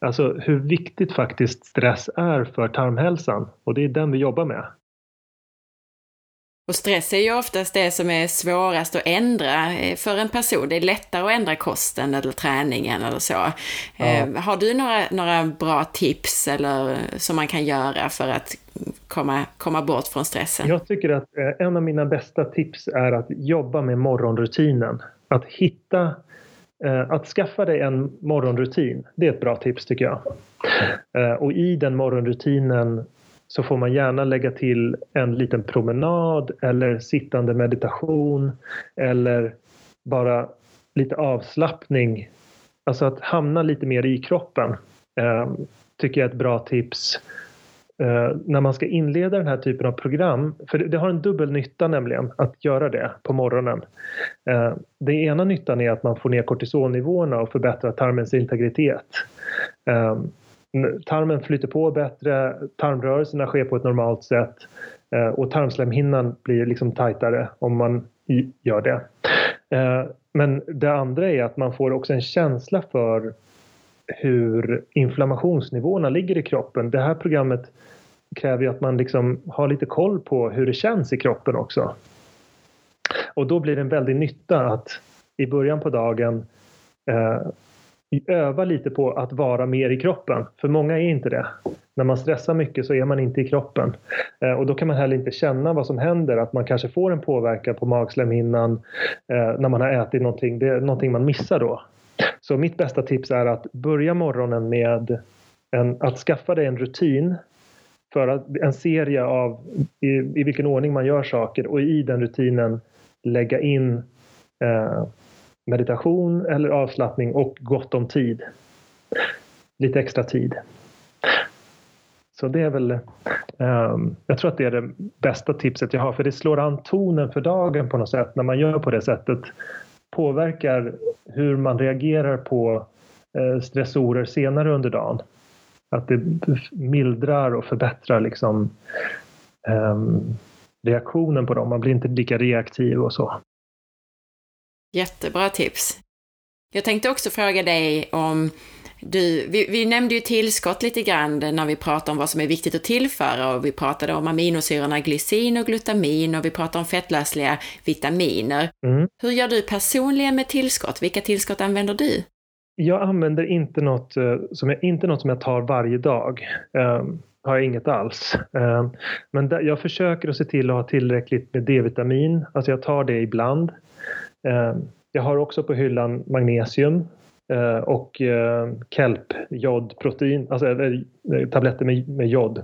Alltså hur viktigt faktiskt stress är för tarmhälsan och det är den vi jobbar med. Och stress är ju oftast det som är svårast att ändra eh, för en person. Det är lättare att ändra kosten eller träningen eller så. Ja. Eh, har du några, några bra tips eller som man kan göra för att komma, komma bort från stressen? Jag tycker att eh, en av mina bästa tips är att jobba med morgonrutinen. Att hitta att skaffa dig en morgonrutin, det är ett bra tips tycker jag. Och i den morgonrutinen så får man gärna lägga till en liten promenad eller sittande meditation eller bara lite avslappning. Alltså att hamna lite mer i kroppen eh, tycker jag är ett bra tips eh, när man ska inleda den här typen av program. För det, det har en dubbel nytta nämligen att göra det på morgonen. Eh, den ena nyttan är att man får ner kortisolnivåerna och förbättrar tarmens integritet. Ehm, Tarmen flyter på bättre, tarmrörelserna sker på ett normalt sätt eh, och tarmslemhinnan blir liksom tajtare om man gör det. Eh, men det andra är att man får också en känsla för hur inflammationsnivåerna ligger i kroppen. Det här programmet kräver ju att man liksom har lite koll på hur det känns i kroppen också. Och då blir det en väldig nytta att i början på dagen eh, öva lite på att vara mer i kroppen. För många är inte det. När man stressar mycket så är man inte i kroppen. Eh, och då kan man heller inte känna vad som händer, att man kanske får en påverkan på magslemhinnan eh, när man har ätit någonting. Det är någonting man missar då. Så mitt bästa tips är att börja morgonen med en, att skaffa dig en rutin för att, en serie av i, i vilken ordning man gör saker och i den rutinen lägga in eh, meditation eller avslappning och gott om tid. Lite extra tid. Så det är väl, um, jag tror att det är det bästa tipset jag har för det slår an tonen för dagen på något sätt när man gör på det sättet. Påverkar hur man reagerar på uh, stressorer senare under dagen. Att det mildrar och förbättrar liksom um, reaktionen på dem. Man blir inte lika reaktiv och så. Jättebra tips. Jag tänkte också fråga dig om du, vi, vi, nämnde ju tillskott lite grann när vi pratade om vad som är viktigt att tillföra och vi pratade om aminosyrorna glycin och glutamin och vi pratade om fettlösliga vitaminer. Mm. Hur gör du personligen med tillskott? Vilka tillskott använder du? Jag använder inte något eh, som jag, inte något som jag tar varje dag. Um, har jag inget alls. Um, men där, jag försöker att se till att ha tillräckligt med D-vitamin. Alltså jag tar det ibland. Eh, jag har också på hyllan magnesium eh, och eh, kelp, jodprotein, alltså tabletter med, jod.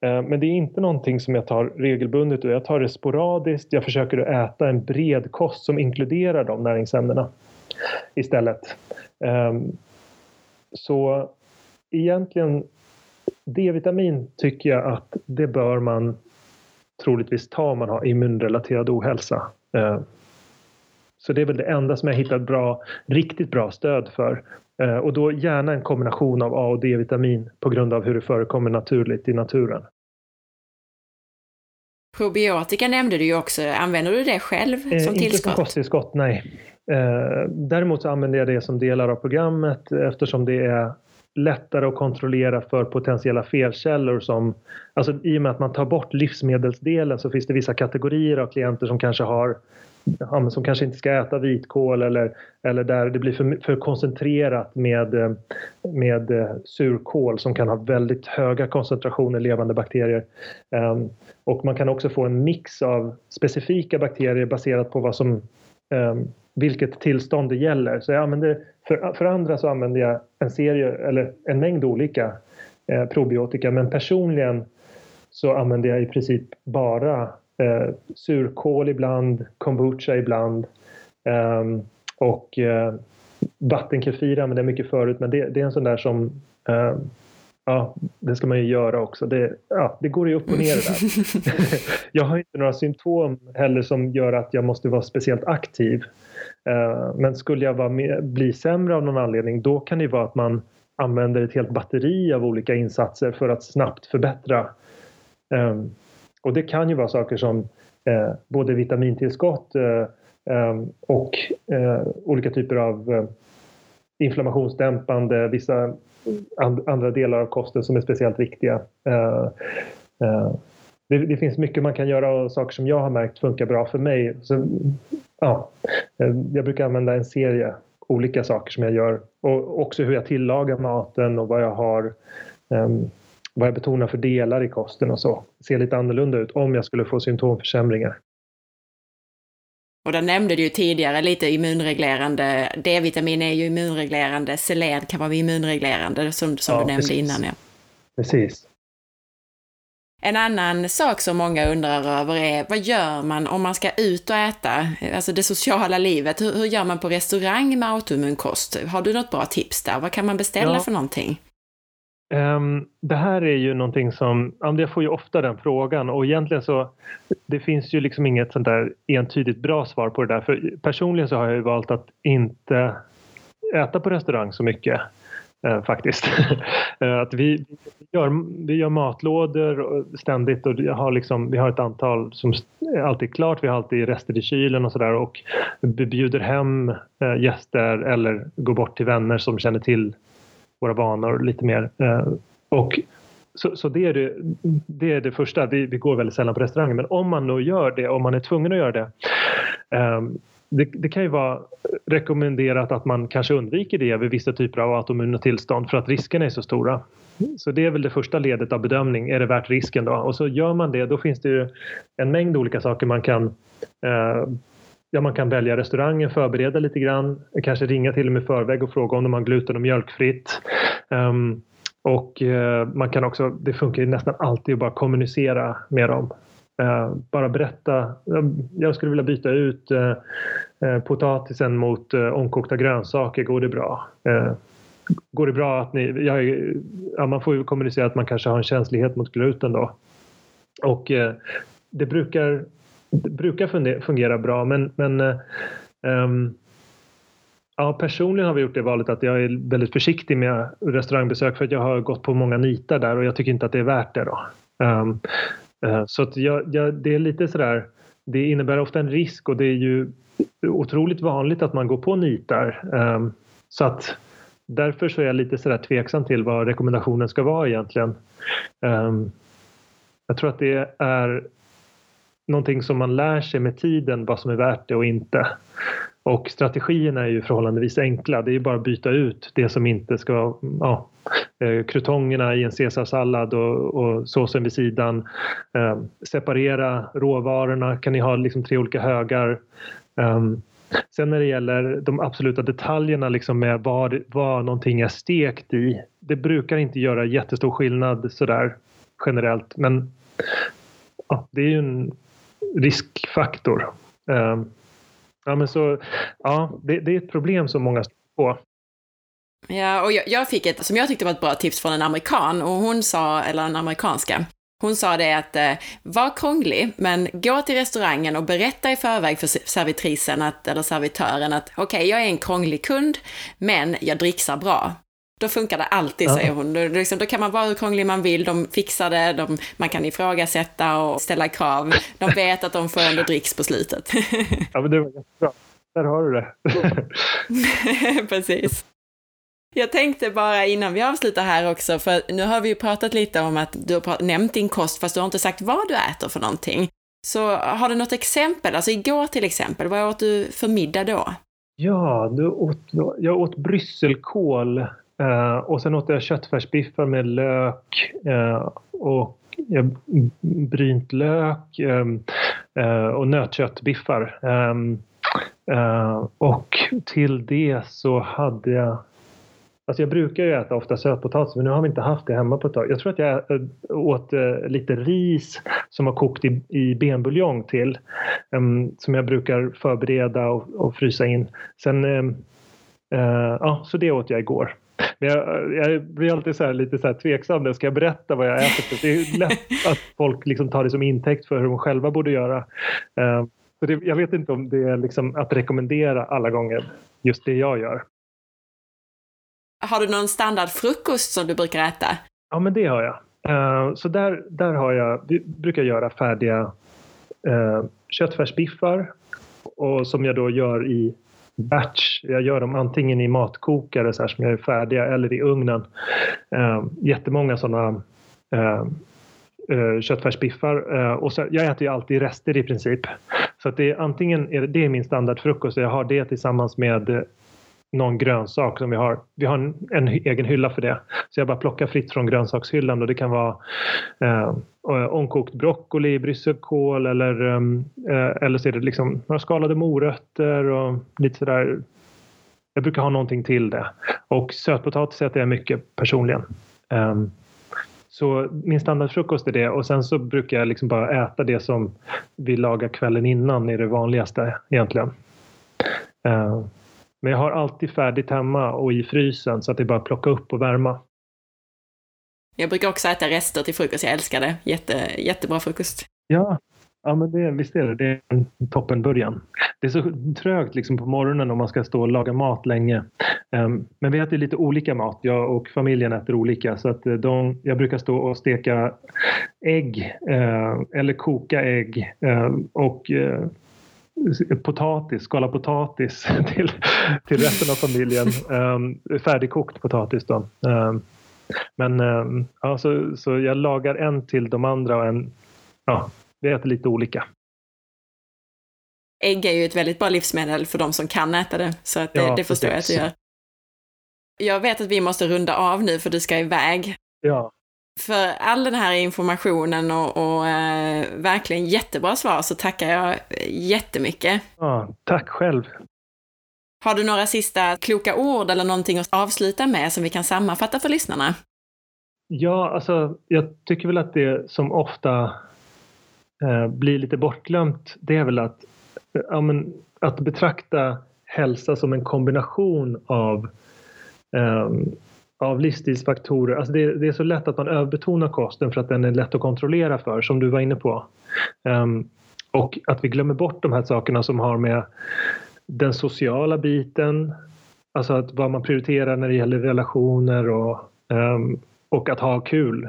Men det är inte någonting som jag tar regelbundet jag tar det sporadiskt. Jag försöker att äta en bred kost som inkluderar de näringsämnena istället. Så egentligen D-vitamin tycker jag att det bör man troligtvis ta om man har immunrelaterad ohälsa. Så det är väl det enda som jag hittat bra, riktigt bra stöd för. Eh, och då gärna en kombination av A och D-vitamin på grund av hur det förekommer naturligt i naturen. Probiotika nämnde du ju också. Använder du det själv som eh, tillskott? Inte som kosttillskott, nej. Eh, däremot så använder jag det som delar av programmet eftersom det är lättare att kontrollera för potentiella felkällor som, alltså i och med att man tar bort livsmedelsdelen så finns det vissa kategorier av klienter som kanske har ja, som kanske inte ska äta vitkål eller, eller där det blir för, för koncentrerat med, eh, med eh, surkål som kan ha väldigt höga koncentrationer levande bakterier. Ehm, och man kan också få en mix av specifika bakterier baserat på vad som ehm, vilket tillstånd det gäller. Så jag använder, för, för andra så använder jag en serie eller en mängd olika eh, probiotika men personligen så använder jag i princip bara eh, surkål ibland, kombucha ibland eh, och eh, vattenkefir använder jag mycket förut men det, det är en sån där som eh, Ja, det ska man ju göra också. Det, ja, det går ju upp och ner där. jag har inte några symptom heller som gör att jag måste vara speciellt aktiv. Eh, men skulle jag vara med, bli sämre av någon anledning då kan det vara att man använder ett helt batteri av olika insatser för att snabbt förbättra. Och det kan ju vara saker som eh, både vitamintillskott eh, ehm, och eh, olika typer av eh, inflammationsdämpande, vissa andra delar av kosten som är speciellt viktiga. Eh, det, det, finns mycket man kan göra och saker som jag har märkt funkar bra för mig. Så ja, eh, jag brukar använda en serie olika saker som jag gör och också hur jag tillagar maten och vad jag har um, vad jag betonar för delar i kosten och så. Ser lite annorlunda ut om jag skulle få symptomförsämringar. Och där nämnde du ju tidigare lite immunreglerande, D-vitamin är ju immunreglerande, selen kan vara immunreglerande som, som ja, du nämnde precis. innan. Ja. Precis. En annan sak som många undrar över är vad gör man om man ska ut och äta? Alltså det sociala livet. Hur, hur gör man på restaurang med autoimmun kost? Har du något bra tips där? Vad kan man beställa ja. för någonting? Um, det här är ju någonting som, jag får ju ofta den frågan och egentligen så det finns ju liksom inget sånt där entydigt bra svar på det där. För personligen så har jag ju valt att inte äta på restaurang så mycket eh, faktiskt. Eh, att vi, gör, vi gör matlådor ständigt och har liksom, vi har ett antal som är alltid klart. Vi har alltid rester i kylen och sådär och vi bjuder hem eh, gäster eller går bort till vänner som känner till våra vanor lite mer. Eh, och så, så det, är det, det är det första. Vi, vi går väldigt sällan på restauranger men om man nu gör det, om man är tvungen att göra det um, det, det, kan ju vara rekommenderat att man kanske undviker det vid vissa typer av autoimmuna tillstånd för att riskerna är så stora. Så det är väl det första ledet av bedömning. Är det värt risken då? Och så gör man det, då finns det ju en mängd olika saker man kan eh, Ja, man kan välja restaurangen, förbereda lite grann, kanske ringa till dem i förväg och fråga om de har gluten och mjölkfritt. Um, och uh, man kan också, det funkar ju nästan alltid att bara kommunicera med dem. Uh, bara berätta. Jag skulle vilja byta ut uh, potatisen mot omkokta grönsaker. Går det bra? går det bra att ni... Ja, ja, man får ju kommunicera att man kanske har en känslighet mot gluten då. Och det brukar, det brukar fungera bra men, men um, Ja, personligen har vi gjort det valet att jag är väldigt försiktig med restaurangbesök för att jag har gått på många nitar där och jag tycker inte att det är värt det. Då. Um, uh, så att jag, jag, det är lite sådär, det innebär ofta en risk och det är ju otroligt vanligt att man går på nitar. Um, så att därför så är jag lite sådär tveksam till vad rekommendationen ska vara egentligen. Um, jag tror att det är någonting som man lär sig med tiden vad som är värt det och inte. Och strategierna är ju förhållandevis enkla. Det är bara att byta ut det som inte ska... Ja, eh, krutongerna i en caesarsallad och, och såsen vid sidan. Eh, separera råvarorna. Kan ni ha liksom tre olika högar? Eh, sen när det gäller de absoluta detaljerna liksom med vad, vad någonting är stekt i. Det brukar inte göra jättestor skillnad sådär generellt. Men ja, det är ju en riskfaktor. Ehm, ja, men så, ja, det, det är ett problem som många står på. Ja, och jag, jag, fick ett som jag tyckte var ett bra tips från en amerikan och hon sa, eller en amerikanska, hon sa det att eh, var krånglig, men gå till restaurangen och berätta i förväg för servitrisen att, eller servitören att okej, okay, jag är en krånglig kund, men jag dricksar bra. Då funkar det alltid, säger hon. Då, liksom, då kan man vara hur krånglig man vill, de fixar det, de, man kan ifrågasätta och ställa krav. De vet att de får ändå dricks på slutet. ja, men det var jättebra. Där har du det. Precis. Jag tänkte bara innan vi avslutar här också, för nu har vi ju pratat lite om att du har nämnt din kost, fast du har inte sagt vad du äter för någonting. Så har du något exempel? Alltså igår till exempel, vad åt du för middag då? Ja, du åt, jag åt brysselkål eh, och sen åt jag köttfärsbiffar med lök eh, och eh, brynt lök eh, eh, och nötköttbiffar. Ehm, eh, och till det så hade jag Alltså jag brukar ju äta ofta sötpotatis men nu har vi inte haft det hemma på ett tag. Jag tror att jag eh, åt eh, lite ris som har kokt i, i benbuljong till. Um, som jag brukar förbereda och, och frysa in. Sen, ehm, ja, så det åt jag igår. Men jag, jag blir alltid så lite så här tveksam. Ska jag berätta vad jag äter? För det är lätt att folk liksom tar det som intäkt för hur de själva borde göra. Uh, så det, jag vet inte om det är liksom att rekommendera alla gånger just det jag gör. Har du någon standardfrukost som du brukar äta? Ja, men det har jag. Uh, så där, där har jag, vi brukar göra färdiga uh, köttfärsbiffar och som jag då gör i batch. Jag gör dem antingen i matkokare så här som jag är färdiga eller i ugnen. Eh, jättemånga sådana eh, eh, köttfärsbiffar. Eh, och så, jag äter ju alltid rester i princip. Så att det är, antingen är det, det är min standardfrukost och jag har det tillsammans med någon grönsak som vi har. Vi har en, en, egen hylla för det. Så jag bara plockar fritt från grönsakshyllan och det kan vara eh, eh omkokt broccoli, brysselkål eller, ehm, eh, eller så är det liksom några skalade morötter och lite sådär. Jag brukar ha någonting till det. Och sötpotatis äter jag mycket personligen. Eh, så min standardfrukost är det och sen så brukar jag liksom bara äta det som vi lagar kvällen innan är det vanligaste egentligen. Uh, men jag har alltid färdigt hemma och i frysen så att det är bara att plocka upp och värma. Jag brukar också äta rester till frukost, jag älskar det. Jätte, jättebra frukost. Ja, ja men det, visst är det. Det är en toppenbörjan. Det är så trögt liksom på morgonen om man ska stå och laga mat länge. Um, men vi äter lite olika mat. Jag och familjen äter olika. Så att eh, de, jag brukar stå och steka ägg uh, eller koka ägg uh, och potatis, skala potatis till, till resten av familjen. Um, färdigkokt potatis då. Um, men um, ja, så, så jag lagar en till de andra och en, ja, vi äter lite olika. Ägg är ju ett väldigt bra livsmedel för de som kan äta det, så att det, ja, det förstår jag att du gör. Jag vet att vi måste runda av nu för du ska iväg. Ja för all den här informationen och, och eh, verkligen jättebra svar så tackar jag jättemycket. Ja, tack själv. Har du några sista kloka ord eller någonting att avsluta med som vi kan sammanfatta för lyssnarna? Ja, alltså jag tycker väl att det som ofta eh, blir lite bortglömt, det är väl att, ja, men, att betrakta hälsa som en kombination av eh, av livsstilsfaktorer. Alltså det, det, är så lätt att man överbetonar kosten för att den är lätt att kontrollera för, som du var inne på. Um, och att vi glömmer bort de här sakerna som har med den sociala biten, alltså att vad man prioriterar när det gäller relationer och, um, och att ha kul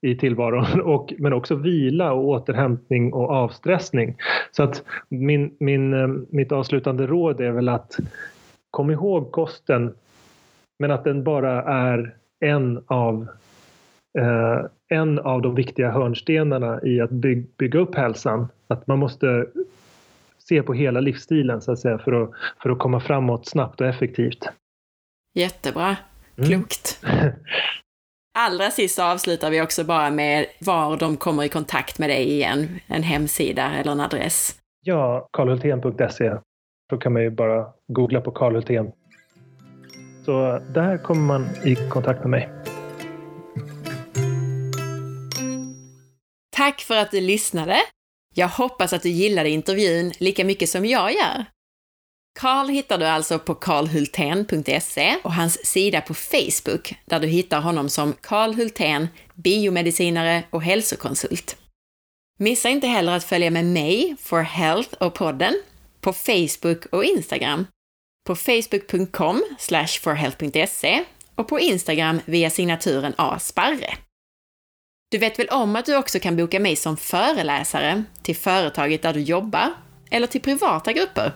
i tillvaron, och, men också vila och återhämtning och avstressning. Så att min, min, ehm, mitt avslutande råd är väl att kom ihåg kosten men att den bara är en av, eh, en av de viktiga hörnstenarna i att by bygga upp hälsan. Att man måste se på hela livsstilen så att säga för att, för att komma framåt snabbt och effektivt. Jättebra. Mm. Klokt. Mm. Allra sist avslutar vi också bara med var de kommer i kontakt med dig igen. En hemsida eller en adress. Ja, karlhultén.se. Då kan man ju bara googla på Karl Hultén så där kommer man i kontakt med mig. Tack för att du lyssnade! Jag hoppas att du gillade intervjun lika mycket som jag gör. Karl hittar du alltså på karlhultén.se och hans sida på Facebook där du hittar honom som Karl Hultén, biomedicinare och hälsokonsult. Missa inte heller att följa med mig, For Health och podden, på Facebook och Instagram på facebook.com forhealth.se och på Instagram via signaturen asparre. Du vet väl om att du också kan boka mig som föreläsare till företaget där du jobbar eller till privata grupper?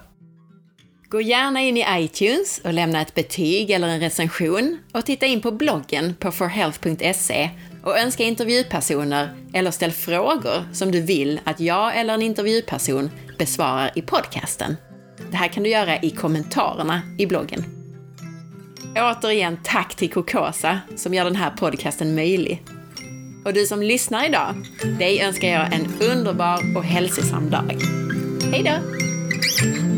Gå gärna in i iTunes och lämna ett betyg eller en recension och titta in på bloggen på forhealth.se och önska intervjupersoner eller ställ frågor som du vill att jag eller en intervjuperson besvarar i podcasten. Det här kan du göra i kommentarerna i bloggen. Återigen tack till Kokosa som gör den här podcasten möjlig. Och du som lyssnar idag, dig önskar jag en underbar och hälsosam dag. Hej då!